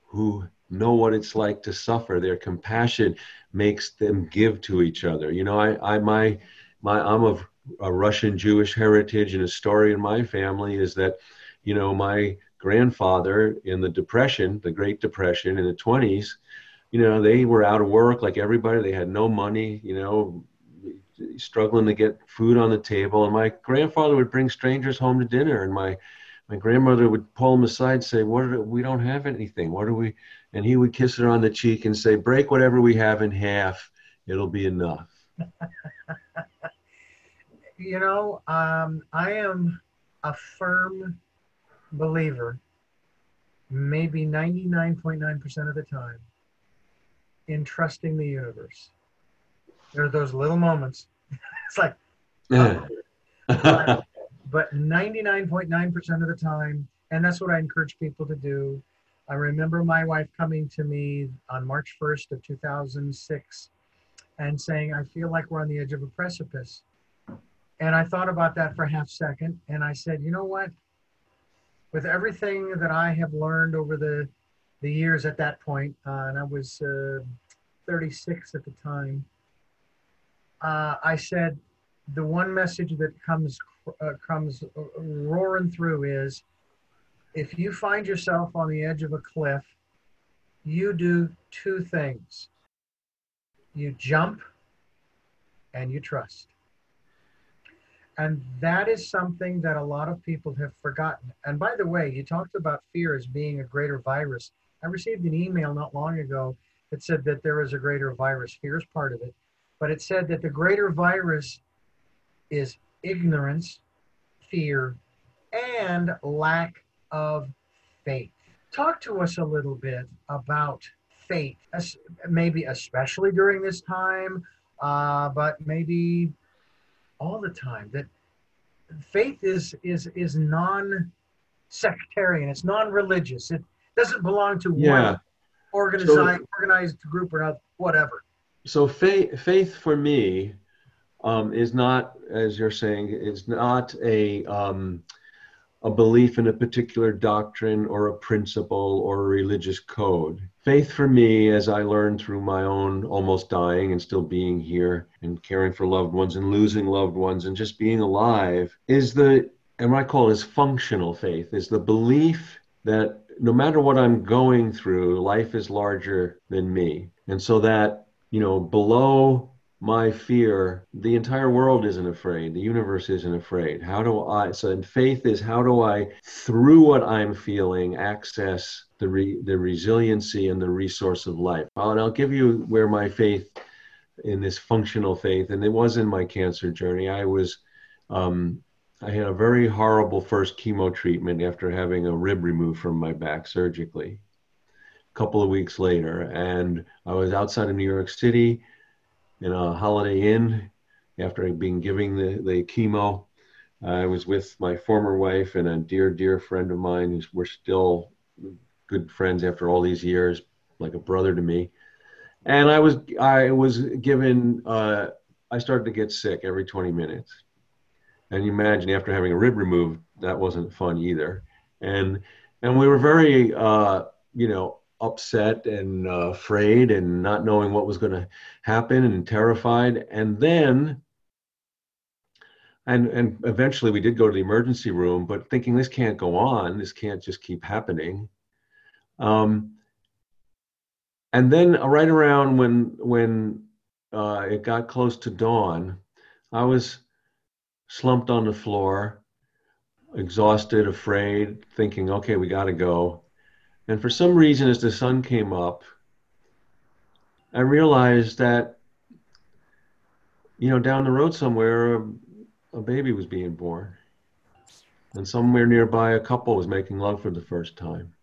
who know what it's like to suffer. Their compassion makes them give to each other. You know i i my my i'm of a russian jewish heritage and a story in my family is that you know my grandfather in the depression the great depression in the 20s you know they were out of work like everybody. They had no money you know struggling to get food on the table and my grandfather would bring strangers home to dinner and my my grandmother would pull him aside and say, "What? Are, we don't have anything. What are we?" And he would kiss her on the cheek and say, "Break whatever we have in half. It'll be enough." you know, um, I am a firm believer, maybe 99.9% of the time, in trusting the universe. There are those little moments. it's like, oh, but, but 99.9% of the time, and that's what I encourage people to do. I remember my wife coming to me on March 1st of 2006 and saying, I feel like we're on the edge of a precipice. And I thought about that for a half second and I said, you know what? With everything that I have learned over the, the years at that point, uh, and I was uh, 36 at the time, uh, I said, the one message that comes uh, comes roaring through is if you find yourself on the edge of a cliff, you do two things you jump and you trust. And that is something that a lot of people have forgotten. And by the way, you talked about fear as being a greater virus. I received an email not long ago that said that there is a greater virus. Fear is part of it. But it said that the greater virus is ignorance, fear, and lack of faith. Talk to us a little bit about faith, maybe especially during this time, uh, but maybe all the time. That faith is is is non-sectarian. It's non-religious. It doesn't belong to yeah. one organized so, organized group or not, whatever. So faith faith for me um, is not, as you're saying, is not a um, a belief in a particular doctrine or a principle or a religious code. Faith for me, as I learned through my own almost dying and still being here and caring for loved ones and losing loved ones and just being alive, is the, and what I call is functional faith, is the belief that no matter what I'm going through, life is larger than me. And so that, you know, below my fear, the entire world isn't afraid. The universe isn't afraid. How do I? So, and faith is how do I, through what I'm feeling, access the re, the resiliency and the resource of life. And I'll give you where my faith in this functional faith, and it was in my cancer journey. I was, um, I had a very horrible first chemo treatment after having a rib removed from my back surgically. Couple of weeks later, and I was outside of New York City in a Holiday Inn after being giving the, the chemo. I was with my former wife and a dear, dear friend of mine who's we're still good friends after all these years, like a brother to me. And I was I was given uh, I started to get sick every 20 minutes. And you imagine after having a rib removed, that wasn't fun either. And and we were very uh, you know upset and uh, afraid and not knowing what was going to happen and terrified. And then, and and eventually we did go to the emergency room, but thinking this can't go on, this can't just keep happening. Um, and then right around when when uh, it got close to dawn, I was slumped on the floor, exhausted, afraid, thinking, okay, we got to go. And for some reason, as the sun came up, I realized that, you know, down the road somewhere, a, a baby was being born. And somewhere nearby, a couple was making love for the first time.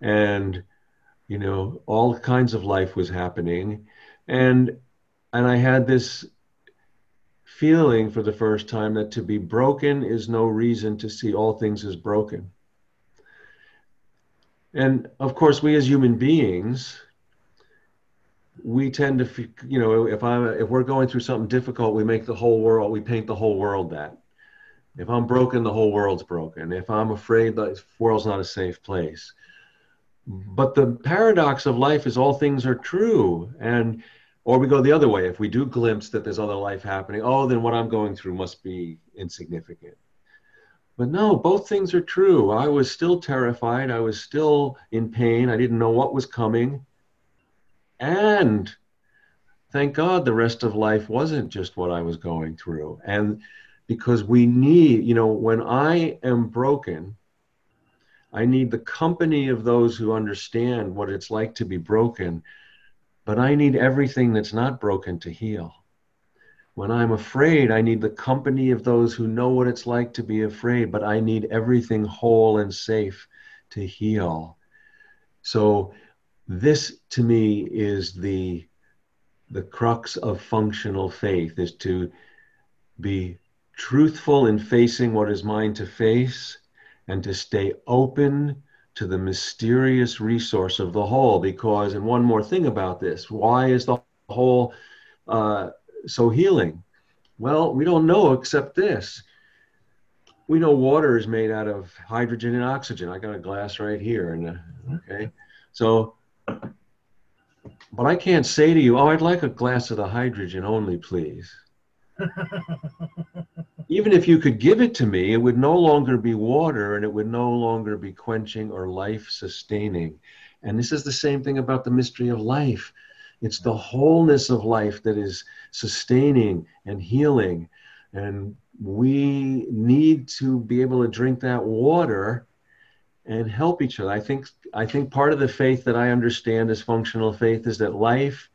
And, you know, all kinds of life was happening. And, and I had this feeling for the first time that to be broken is no reason to see all things as broken. And of course, we as human beings, we tend to, you know, if I'm, if we're going through something difficult, we make the whole world, we paint the whole world that. If I'm broken, the whole world's broken. If I'm afraid, the world's not a safe place. But the paradox of life is all things are true. And, or we go the other way. If we do glimpse that there's other life happening, oh, then what I'm going through must be insignificant. But no, both things are true. I was still terrified. I was still in pain. I didn't know what was coming. And thank God the rest of life wasn't just what I was going through. And because we need, you know, when I am broken, I need the company of those who understand what it's like to be broken, but I need everything that's not broken to heal. When I'm afraid, I need the company of those who know what it's like to be afraid, but I need everything whole and safe to heal. So, this to me is the the crux of functional faith is to be truthful in facing what is mine to face and to stay open to the mysterious resource of the whole because and one more thing about this why is the whole uh, so healing well we don't know except this we know water is made out of hydrogen and oxygen i got a glass right here and uh, okay so but I can't say to you, oh, I'd like a glass of the hydrogen only, please. Even if you could give it to me, it would no longer be water and it would no longer be quenching or life sustaining. And this is the same thing about the mystery of life. It's the wholeness of life that is sustaining and healing. And we need to be able to drink that water and help each other. I think I think part of the faith that I understand as functional faith is that life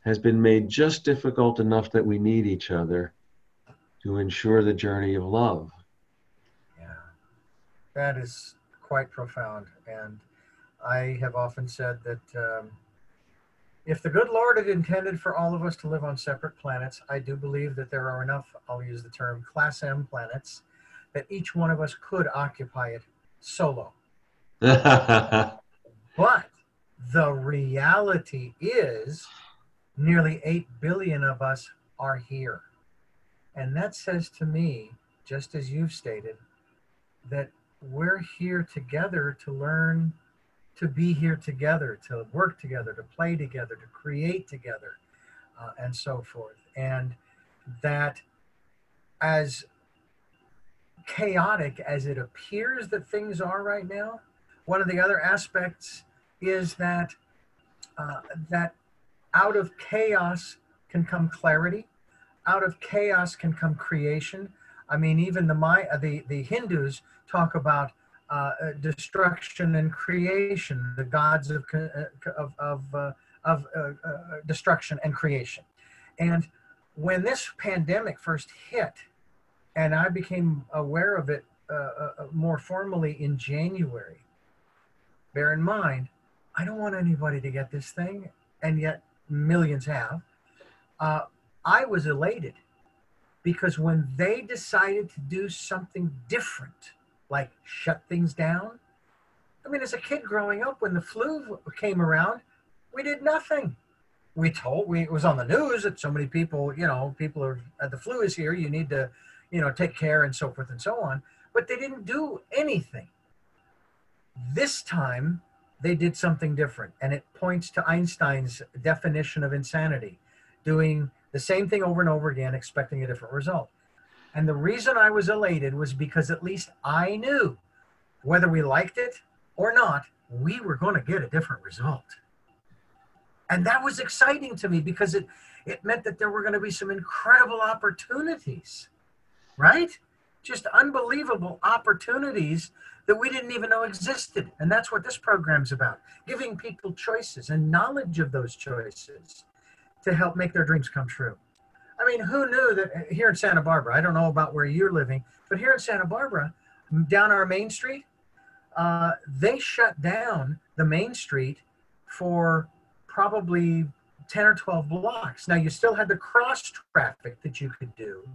has been made just difficult enough that we need each other to ensure the journey of love. Yeah, that is quite profound, and I have often said that. Um, if the good Lord had intended for all of us to live on separate planets, I do believe that there are enough, I'll use the term class M planets, that each one of us could occupy it solo. but the reality is nearly 8 billion of us are here. And that says to me, just as you've stated, that we're here together to learn to be here together, to work together, to play together, to create together, uh, and so forth. And that as chaotic as it appears that things are right now, one of the other aspects is that uh, that out of chaos can come clarity, out of chaos can come creation. I mean, even the my the the Hindus talk about uh, uh destruction and creation, the gods of uh, of of, uh, of destruction and creation, and when this pandemic first hit and I became aware of it uh, uh, uh, more formally in January. Bear in mind, I don't want anybody to get this thing, and yet millions have. Uh, I was elated because when they decided to do something different, like shut things down, I mean, as a kid growing up, when the flu came around, we did nothing. We told we it was on the news that so many people, you know, people are uh, the flu is here. You need to you know, take care and so forth and so on. But they didn't do anything. This time, they did something different. And it points to Einstein's definition of insanity doing the same thing over and over again, expecting a different result. And the reason I was elated was because at least I knew whether we liked it or not, we were going to get a different result. And that was exciting to me because it, it meant that there were going to be some incredible opportunities right? Just unbelievable opportunities that we didn't even know existed. And that's what this program's about giving people choices and knowledge of those choices to help make their dreams come true. I mean, who knew that uh, here in Santa Barbara, I don't know about where you're living, but here in Santa Barbara, down our main street, uh, they shut down the main street for probably 10 or 12 blocks. Now, you still had the cross traffic that you could do,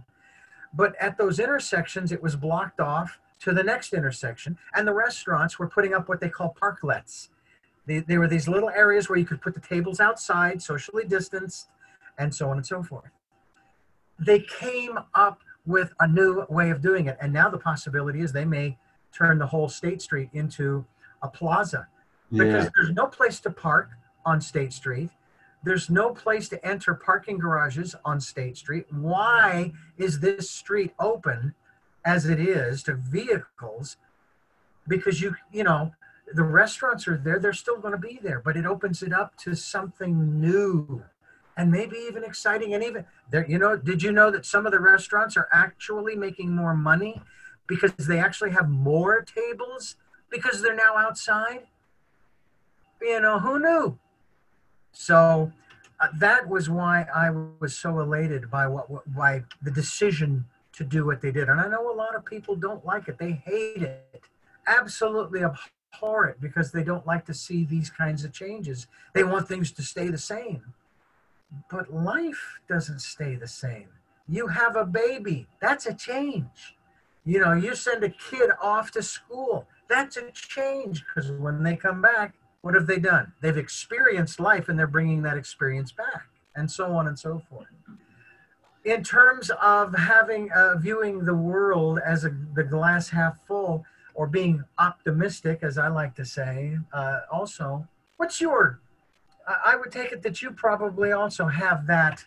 but at those intersections, it was blocked off to the next intersection. And the restaurants were putting up what they call parklets. They, they were these little areas where you could put the tables outside, socially distanced, and so on and so forth. They came up with a new way of doing it. And now the possibility is they may turn the whole State Street into a plaza because there's no place to park on State Street. There's no place to enter parking garages on State Street. Why is this street open as it is to vehicles? Because you, you know, the restaurants are there, they're still going to be there, but it opens it up to something new. And maybe even exciting and even there you know did you know that some of the restaurants are actually making more money because they actually have more tables because they're now outside? You know who knew? So uh, that was why i was so elated by what, what by the decision to do what they did. And i know a lot of people don't like it. They hate it. Absolutely abhor it because they don't like to see these kinds of changes. They want things to stay the same but life doesn't stay the same. You have a baby, that's a change. You know, you send a kid off to school, that's a change because when they come back, what have they done? They've experienced life and they're bringing that experience back, and so on and so forth. In terms of having uh, viewing the world as a, the glass half full or being optimistic, as I like to say, uh, also, what's your I would take it that you probably also have that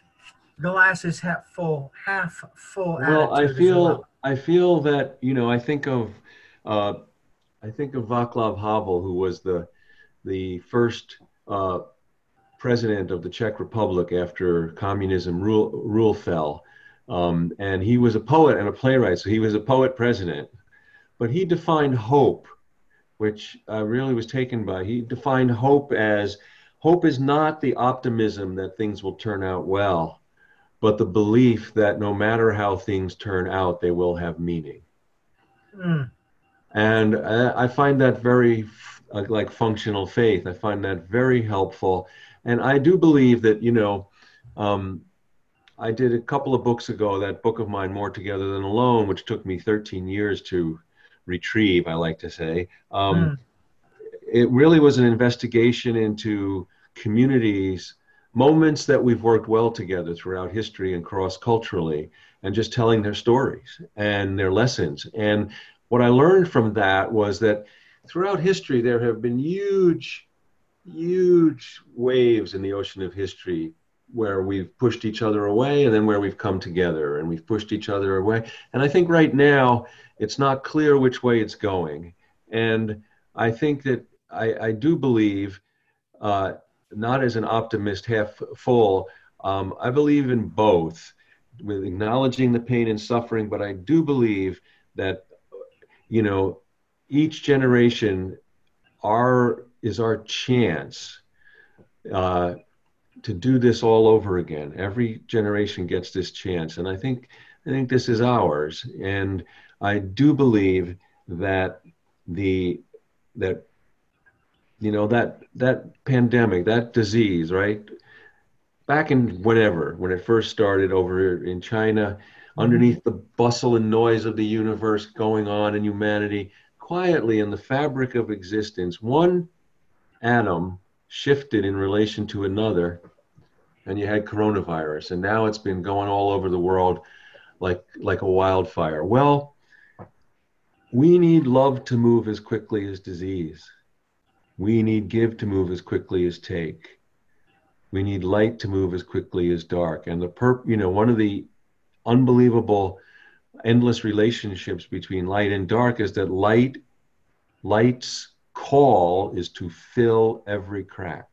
glasses half full, half full. Well, I feel well. I feel that you know I think of uh, I think of Václav Havel, who was the the first uh, president of the Czech Republic after communism rule rule fell, um, and he was a poet and a playwright, so he was a poet president, but he defined hope, which I really was taken by. He defined hope as hope is not the optimism that things will turn out well, but the belief that no matter how things turn out, they will have meaning. Mm, And uh, I find that very uh, like functional faith. I find that very helpful. And I do believe that, you know, um, I did a couple of books ago, that book of mine, More Together Than Alone, which took me 13 years to retrieve, I like to say. Um, mm, it really was an investigation into communities, moments that we've worked well together throughout history and cross culturally, and just telling their stories and their lessons. And what I learned from that was that throughout history, there have been huge, huge waves in the ocean of history where we've pushed each other away and then where we've come together and we've pushed each other away. And I think right now, it's not clear which way it's going. And I think that I, I do believe, uh, not as an optimist half full, um, I believe in both, with acknowledging the pain and suffering, but I do believe that, you know, each generation our, is our chance uh, to do this all over again. Every generation gets this chance. And I think, I think this is ours. And I do believe that the, that you know that that pandemic that disease right? Back in whenever when it first started over in china mm-hmm. underneath the bustle and noise of the universe going on in humanity quietly in the fabric of existence one atom shifted in relation to another and you had coronavirus and now it's been going all over the world like like a wildfire. Well we need love to move as quickly as disease we need give to move as quickly as take. We need light to move as quickly as dark. And the perp, you know, one of the unbelievable endless relationships between light and dark is that light light's call is to fill every crack.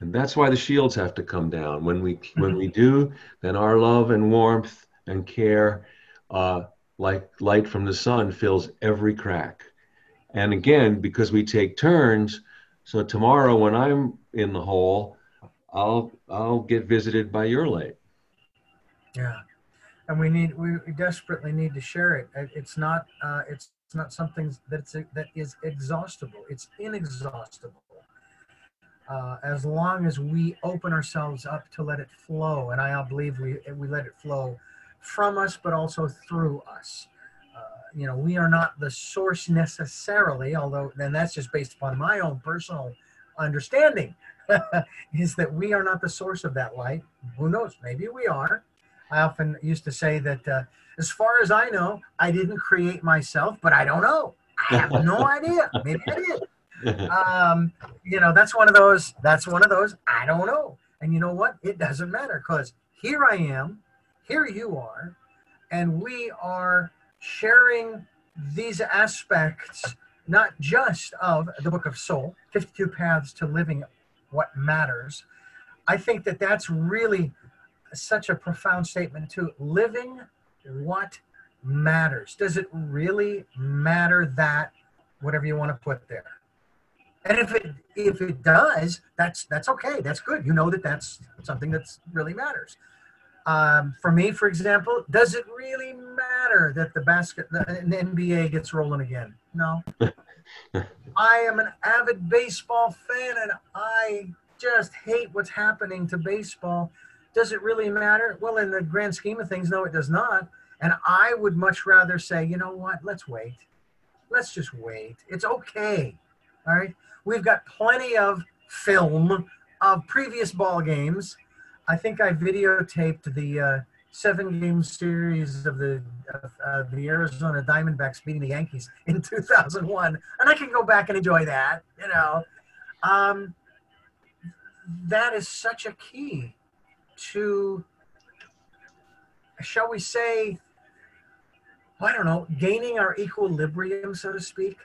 And that's why the shields have to come down. When we when we do, then our love and warmth and care, uh, like light from the sun, fills every crack. And again, because we take turns, so tomorrow when I'm in the hole, I'll I'll get visited by your light. yeah, and we need we desperately need to share it. It- It's not uh, it's not something that's that is exhaustible. It's inexhaustible. Uh, as long as we open ourselves up to let it flow, and I believe we we let it flow from us, but also through us. You know, we are not the source necessarily, although then that's just based upon my own personal understanding, is that we are not the source of that light. Who knows? Maybe we are. I often used to say that, uh, as far as I know, I didn't create myself, but I don't know. I have no idea. Maybe I did um, you know, that's one of those. That's one of those. I don't know. And you know what? It doesn't matter because here I am, here you are, and we are sharing these aspects not just of the Book of Soul, 52 Paths to Living What Matters, I think that that's really such a profound statement too. Living what matters. Does it really matter that whatever you want to put there? And if it if it does, that's that's okay. That's good. You know that that's something that's really matters. Um, for me, for example, does it really matter that the basket the, the NBA gets rolling again? No. I am an avid baseball fan, and I just hate what's happening to baseball. Does it really matter? Well, in the grand scheme of things, no, it does not. And I would much rather say, you know what? Let's wait. Let's just wait. It's okay. All right. We've got plenty of film of previous ball games. I think I videotaped the uh, seven game series of the uh, the Arizona Diamondbacks beating the Yankees in 2001, and I can go back and enjoy that. You know, um, that is such a key to, shall we say, I don't know, gaining our equilibrium, so to speak.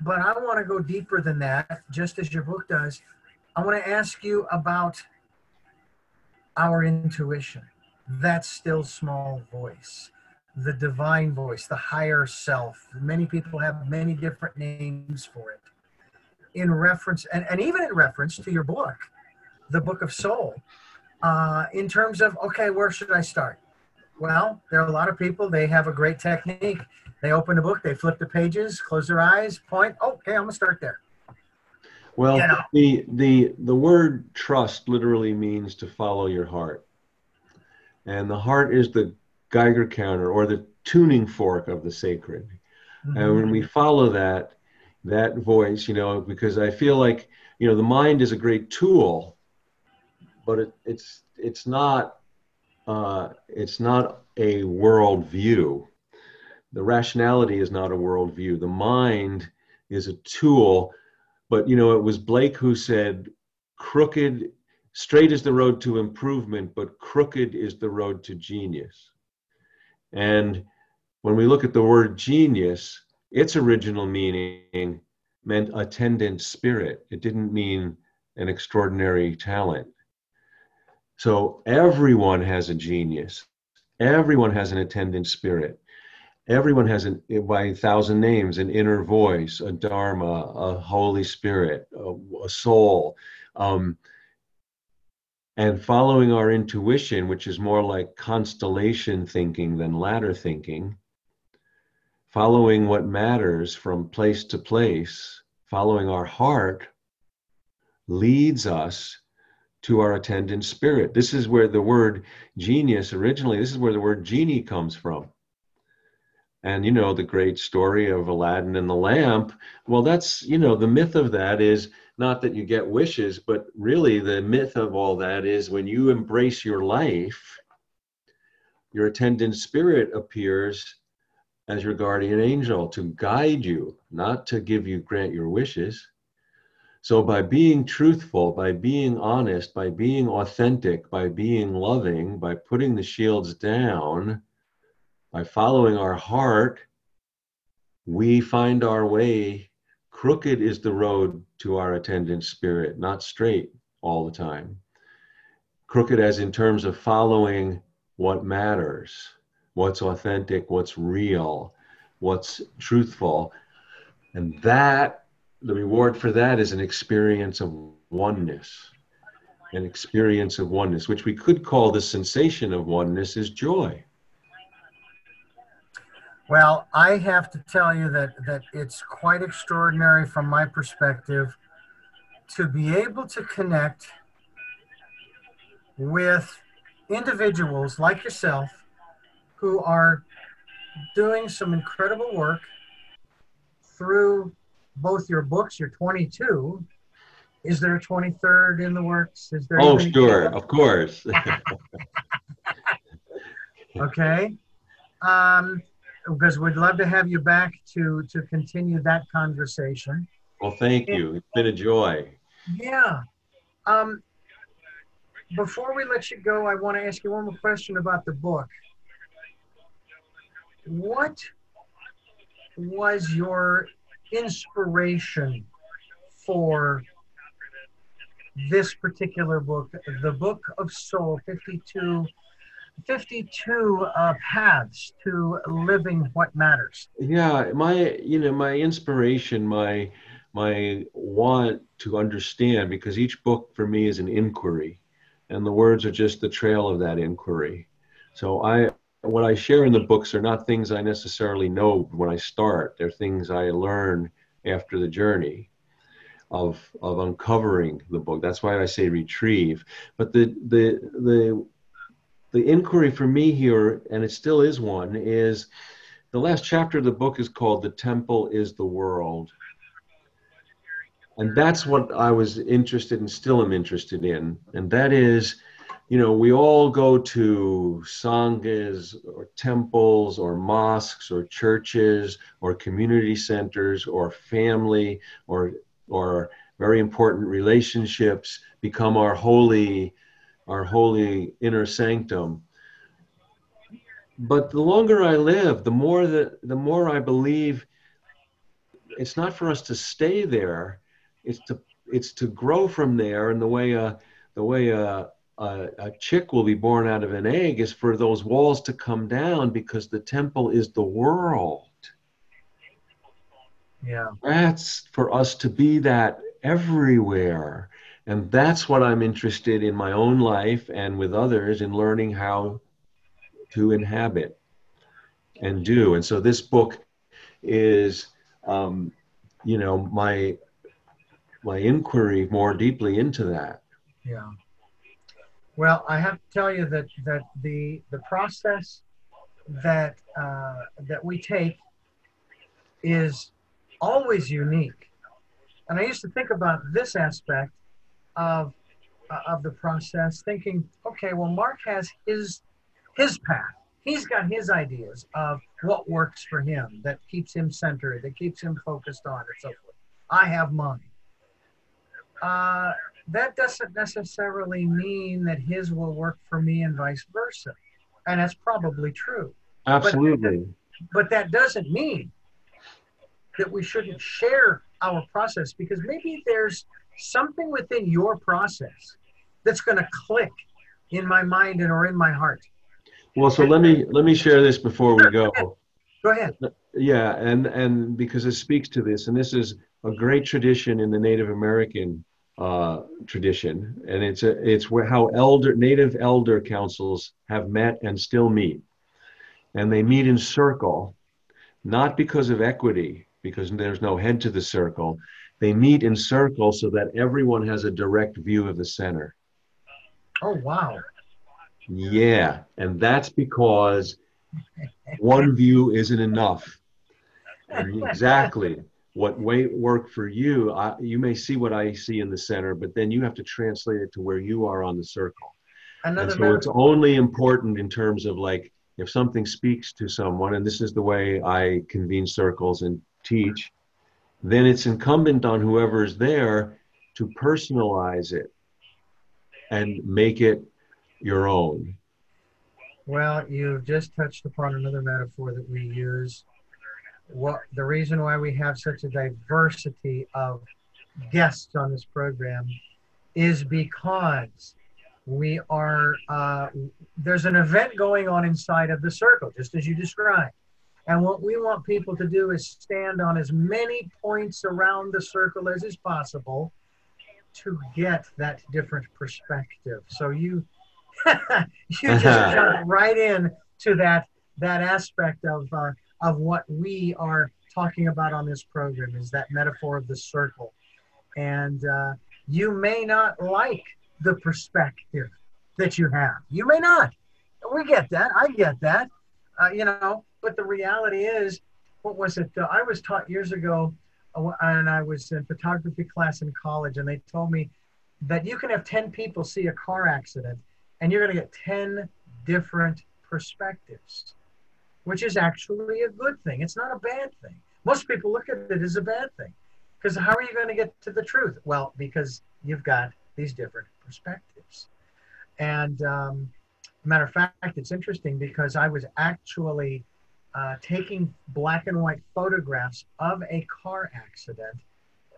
But I want to go deeper than that, just as your book does. I want to ask you about our intuition, that still small voice, the divine voice, the higher self. Many people have many different names for it. In reference, and, and even in reference to your book, the Book of Soul, uh, in terms of, okay, where should I start? Well, there are a lot of people, they have a great technique. They open the book, they flip the pages, close their eyes, point, okay, I'm to start there. Well, You know. the the the word trust literally means to follow your heart, and the heart is the Geiger counter or the tuning fork of the sacred. And when we follow that that voice, you know, because I feel like you know the mind is a great tool, but it, it's it's not uh, it's not a world view. The rationality is not a world view. The mind is a tool but you know it was blake who said crooked straight is the road to improvement but crooked is the road to genius. And when we look at the word genius its original meaning meant attendant spirit. It didn't mean an extraordinary talent. So everyone has a genius. Everyone has an attendant spirit everyone has an by a thousand names an inner voice a dharma a holy spirit a, a soul. Um, and following our intuition which is more like constellation thinking than ladder thinking following what matters from place to place following our heart leads us to our attendant spirit. This is where the word genius originally this is where the word genie comes from and you know the great story of aladdin and the lamp well that's you know the myth of that is not that you get wishes but really the myth of all that is when you embrace your life your attendant spirit appears as your guardian angel to guide you not to give you grant your wishes. So by being truthful by being honest by being authentic by being loving by putting the shields down by following our heart, we find our way. Crooked is the road to our attendant spirit, not straight all the time. Crooked, as in terms of following what matters, what's authentic, what's real, what's truthful. And that, the reward for that is an experience of oneness. An experience of oneness, which we could call the sensation of oneness, is joy. Well, I have to tell you that that it's quite extraordinary from my perspective to be able to connect with individuals like yourself who are doing some incredible work through both your books, your 22. Is there a 23rd in the works? Is there Oh, sure, of course. Okay. Um, because we'd love to have you back to to continue that conversation. well, thank you. It's been a joy. Yeah. Um, before we let you go, I want to ask you one more question about the book. What was your inspiration for this particular book, the Book of Soul 52, 52 uh, paths to living what matters. Yeah, my you know my inspiration, my my want to understand because each book for me is an inquiry, and the words are just the trail of that inquiry. So I what I share in the books are not things I necessarily know when I start. They're things I learn after the journey of of uncovering the book. That's why I say retrieve. But the the the the inquiry for me here, and it still is one, is the last chapter of the book is called "The Temple Is the World," and that's what I was interested and still am interested in, and that is. You know, we all go to sanghas or temples or mosques or churches or community centers or family or or very important relationships become our holy our holy inner sanctum but the longer i live the more that the more i believe it's not for us to stay there it's to it's to grow from there and the way a the way a, a, a chick will be born out of an egg is for those walls to come down because the temple is the world Yeah. that's for us to be that everywhere. And that's what I'm interested in my own life and with others in learning how to inhabit and do. And so this book is, um, you know, my my inquiry more deeply into that. Yeah. Well, I have to tell you that that the the process that uh, that we take is always unique. And I used to think about this aspect of uh, of the process, thinking, okay, well, Mark has his his path. He's got his ideas of what works for him, that keeps him centered, that keeps him focused on, and so forth. I have mine. Uh, that doesn't necessarily mean that his will work for me and vice versa. And that's probably true. Absolutely. But that doesn't mean that we shouldn't share our process because maybe there's something within your process that's going to click in my mind and or in my heart. Well, so let me let me share this before we go. Go ahead. Yeah, and and because it speaks to this, and this is a great tradition in the Native American uh, tradition, and it's a it's where how elder Native elder councils have met and still meet, and they meet in circle, not because of equity, because there's no head to the circle. They meet in circles so that everyone has a direct view of the center. Oh wow. Yeah, and that's because one view isn't enough. And exactly what way work for you, I, you may see what I see in the center, but then you have to translate it to where you are on the circle. And Another so it's only important in terms of like if something speaks to someone, and this is the way I convene circles and teach, then it's incumbent on whoever is there to personalize it and make it your own. Well, you've just touched upon another metaphor that we use. What the reason why we have such a diversity of guests on this program is because we are uh, there's an event going on inside of the circle, just as you described. And what we want people to do is stand on as many points around the circle as is possible to get that different perspective. So you you just jump right in to that that aspect of uh, of what we are talking about on this program is that metaphor of the circle, and uh, you may not like the perspective that you have. You may not. We get that. I get that. Uh, you know, but the reality is, what was it? Uh, I was taught years ago, uh, and I was in photography class in college, and they told me that you can have 10 people see a car accident and you're going to get 10 different perspectives, which is actually a good thing. It's not a bad thing. Most people look at it as a bad thing because how are you going to get to the truth? Well, because you've got these different perspectives. And um, matter of fact, it's interesting because I was actually uh, taking black and white photographs of a car accident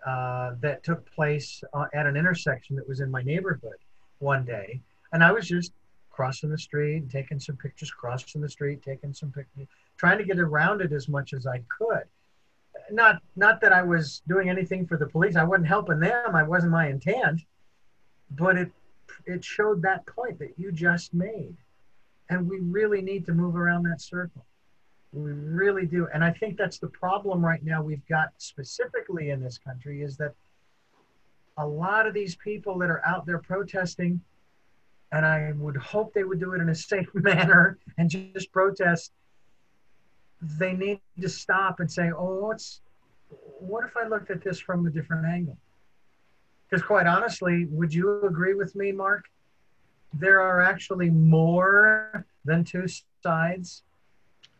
uh, that took place uh, at an intersection that was in my neighborhood one day, and I was just crossing the street, taking some pictures, crossing the street, taking some pictures, trying to get around it as much as I could. Not not that I was doing anything for the police. I wasn't helping them. I wasn't my intent, but it it showed that point that you just made, and we really need to move around that circle. We really do. And I think that's the problem right now we've got specifically in this country is that a lot of these people that are out there protesting, and I would hope they would do it in a safe manner and just protest, they need to stop and say, oh, what's, what if I looked at this from a different angle? Because quite honestly, would you agree with me, Mark? There are actually more than two sides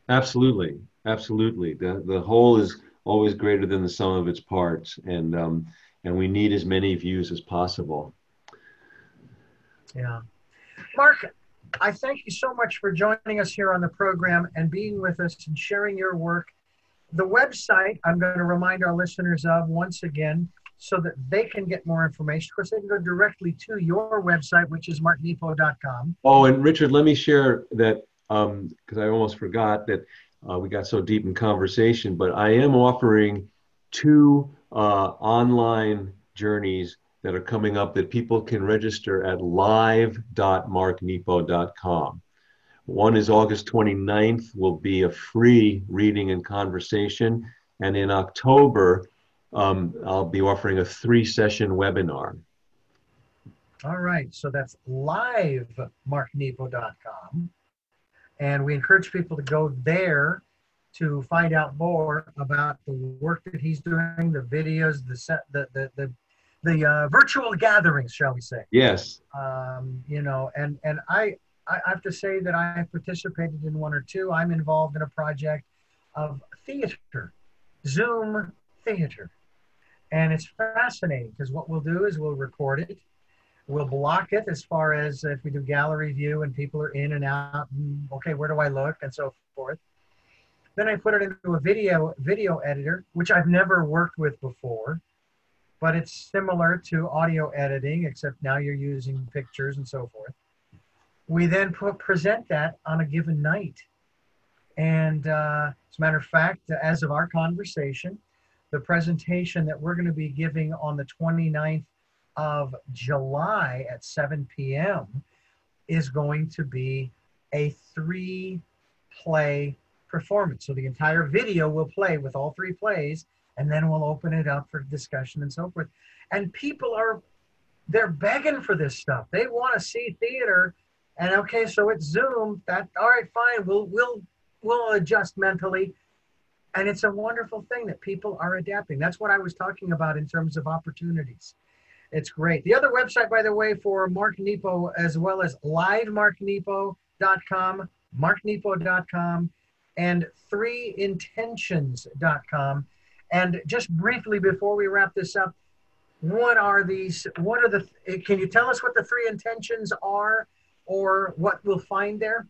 Absolutely, absolutely. The the whole is always greater than the sum of its parts, and um, and we need as many views as possible. Yeah, Mark, I thank you so much for joining us here on the program and being with us and sharing your work. The website I'm going to remind our listeners of once again so that they can get more information. Of course, they can go directly to your website, which is marknepo.com. Oh, and Richard, let me share that because um, I almost forgot that uh, we got so deep in conversation, but I am offering two uh, online journeys that are coming up that people can register at live.marknepo.com. One is August 29th, will be a free reading and conversation. And in October, um, I'll be offering a three session webinar. All right, so that's live.marknepo.com. And we encourage people to go there to find out more about the work that he's doing, the videos, the set, the the the, the uh, virtual gatherings, shall we say? Yes. Um, you know, and and I I have to say that I participated in one or two. I'm involved in a project of theater, Zoom theater, and it's fascinating because what we'll do is we'll record it We'll block it as far as if we do gallery view and people are in and out. Okay, where do I look and so forth. Then I put it into a video video editor, which I've never worked with before, but it's similar to audio editing, except now you're using pictures and so forth. We then put, present that on a given night. And uh, as a matter of fact, as of our conversation, the presentation that we're going to be giving on the 29th of July at 7 p.m. is going to be a three play performance. So the entire video will play with all three plays, and then we'll open it up for discussion and so forth. And people are they're begging for this stuff. They want to see theater. And okay, so it's Zoom. That all right, fine. We'll we'll we'll adjust mentally. And it's a wonderful thing that people are adapting. That's what I was talking about in terms of opportunities. It's great. The other website, by the way, for Mark Nepo, as well as livemarknepo.com, marknepo.com, and threeintentions.com. And just briefly before we wrap this up, what are these? What are the? Can you tell us what the three intentions are, or what we'll find there?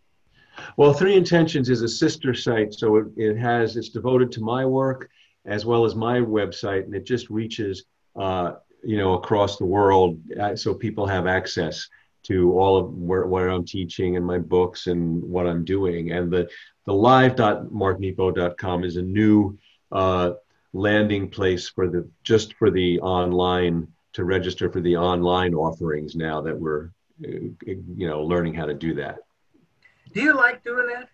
Well, Three Intentions is a sister site, so it, it has it's devoted to my work as well as my website, and it just reaches uh, you know across the world uh, so people have access to all of where, where I'm teaching and my books and what I'm doing. And the, the live.marknepo.com is a new uh, landing place for the just for the online to register for the online offerings now that we're uh, you know learning how to do that. Do you like doing that?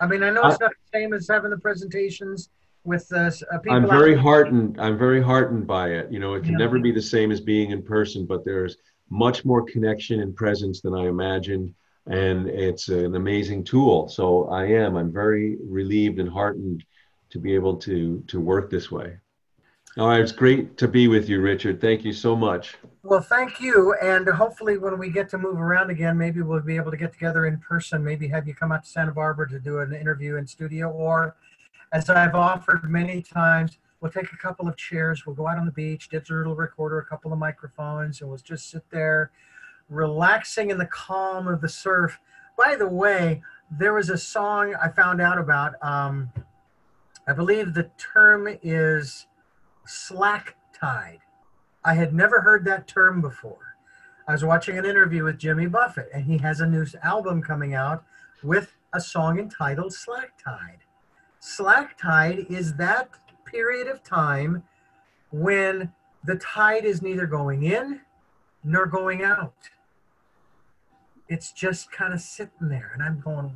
I mean, I know it's not the same as having the presentations with uh, people. I'm very heartened. I'm very heartened by it. You know, it can yeah. never be the same as being in person, but there's much more connection and presence than I imagined, and it's an amazing tool. So I am. I'm very relieved and heartened to be able to to work this way. All right, it's great to be with you, Richard. Thank you so much. Well, thank you. And hopefully, when we get to move around again, maybe we'll be able to get together in person. Maybe have you come out to Santa Barbara to do an interview in studio, or as I've offered many times, we'll take a couple of chairs, we'll go out on the beach, digital recorder, a couple of microphones, and we'll just sit there relaxing in the calm of the surf. By the way, there was a song I found out about. Um, I believe the term is slack Tide. I had never heard that term before. I was watching an interview with Jimmy Buffett, and he has a new album coming out with a song entitled Slack Tide. Slack Tide is that period of time when the tide is neither going in nor going out. It's just kind of sitting there, and I'm going,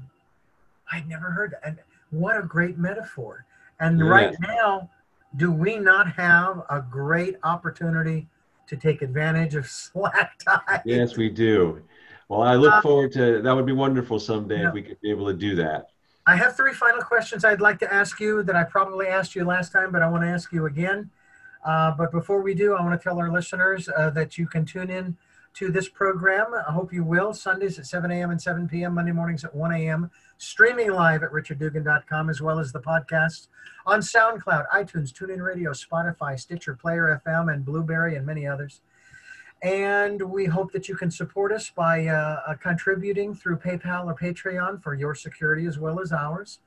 I'd never heard that. And what a great metaphor. And Yeah. right now, do we not have a great opportunity to take advantage of slack tide? Yes, we do. Well, I look Uh, forward to that. Would be wonderful someday if we could be able to do that. I have three final questions I'd like to ask you that I probably asked you last time, but I want to ask you again. Uh, but before we do, I want to tell our listeners uh, that you can tune in to this program. I hope you will. Sundays at 7 a.m. and 7 p.m., Monday mornings at 1 a.m., streaming live at richarddugan.com, as well as the podcast on SoundCloud, iTunes, TuneIn Radio, Spotify, Stitcher, Player FM, and Blubrry, and many others. And we hope that you can support us by uh, uh, contributing through PayPal or Patreon for your security as well as ours.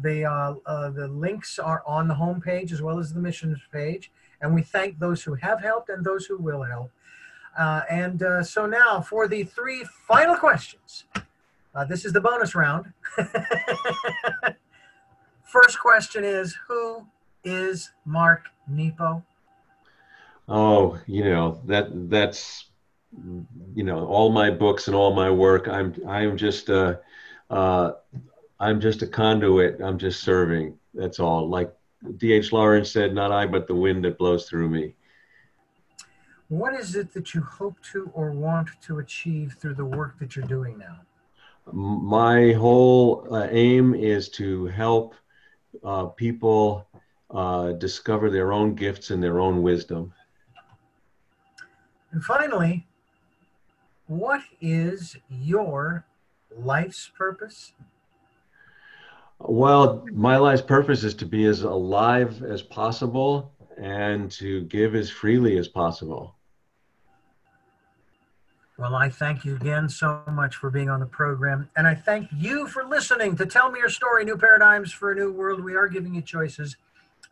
The, uh, uh, the links are on the homepage as well as the missions page. And we thank those who have helped and those who will help. Uh, and uh, so now for the three final questions. This is the bonus round. First question is Who is Mark Nepo? Oh, you know that that's you know all my books and all my work. I'm I'm just a uh, I'm just a conduit. I'm just serving. That's all. Like D.H. Lawrence said, "Not I, but the wind that blows through me." What is it that you hope to or want to achieve through the work that you're doing now? My whole uh, aim is to help uh, people uh, discover their own gifts and their own wisdom. And finally, what is your life's purpose? Well, my life's purpose is to be as alive as possible and to give as freely as possible. Well, I thank you again so much for being on the program. And I thank you for listening to Tell Me Your Story New Paradigms for a New World. We are giving you choices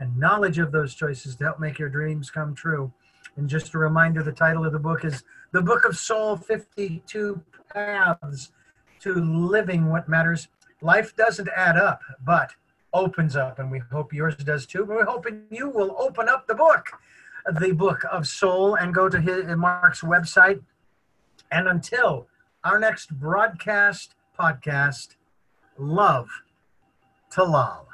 and knowledge of those choices to help make your dreams come true. And just a reminder the title of the book is The Book of Soul 52 Paths to Living What Matters. Life doesn't add up, but opens up. And we hope yours does too. We're hoping you will open up the book, the Book of Soul, and go to his, Mark's website. And until our next broadcast podcast, love to love.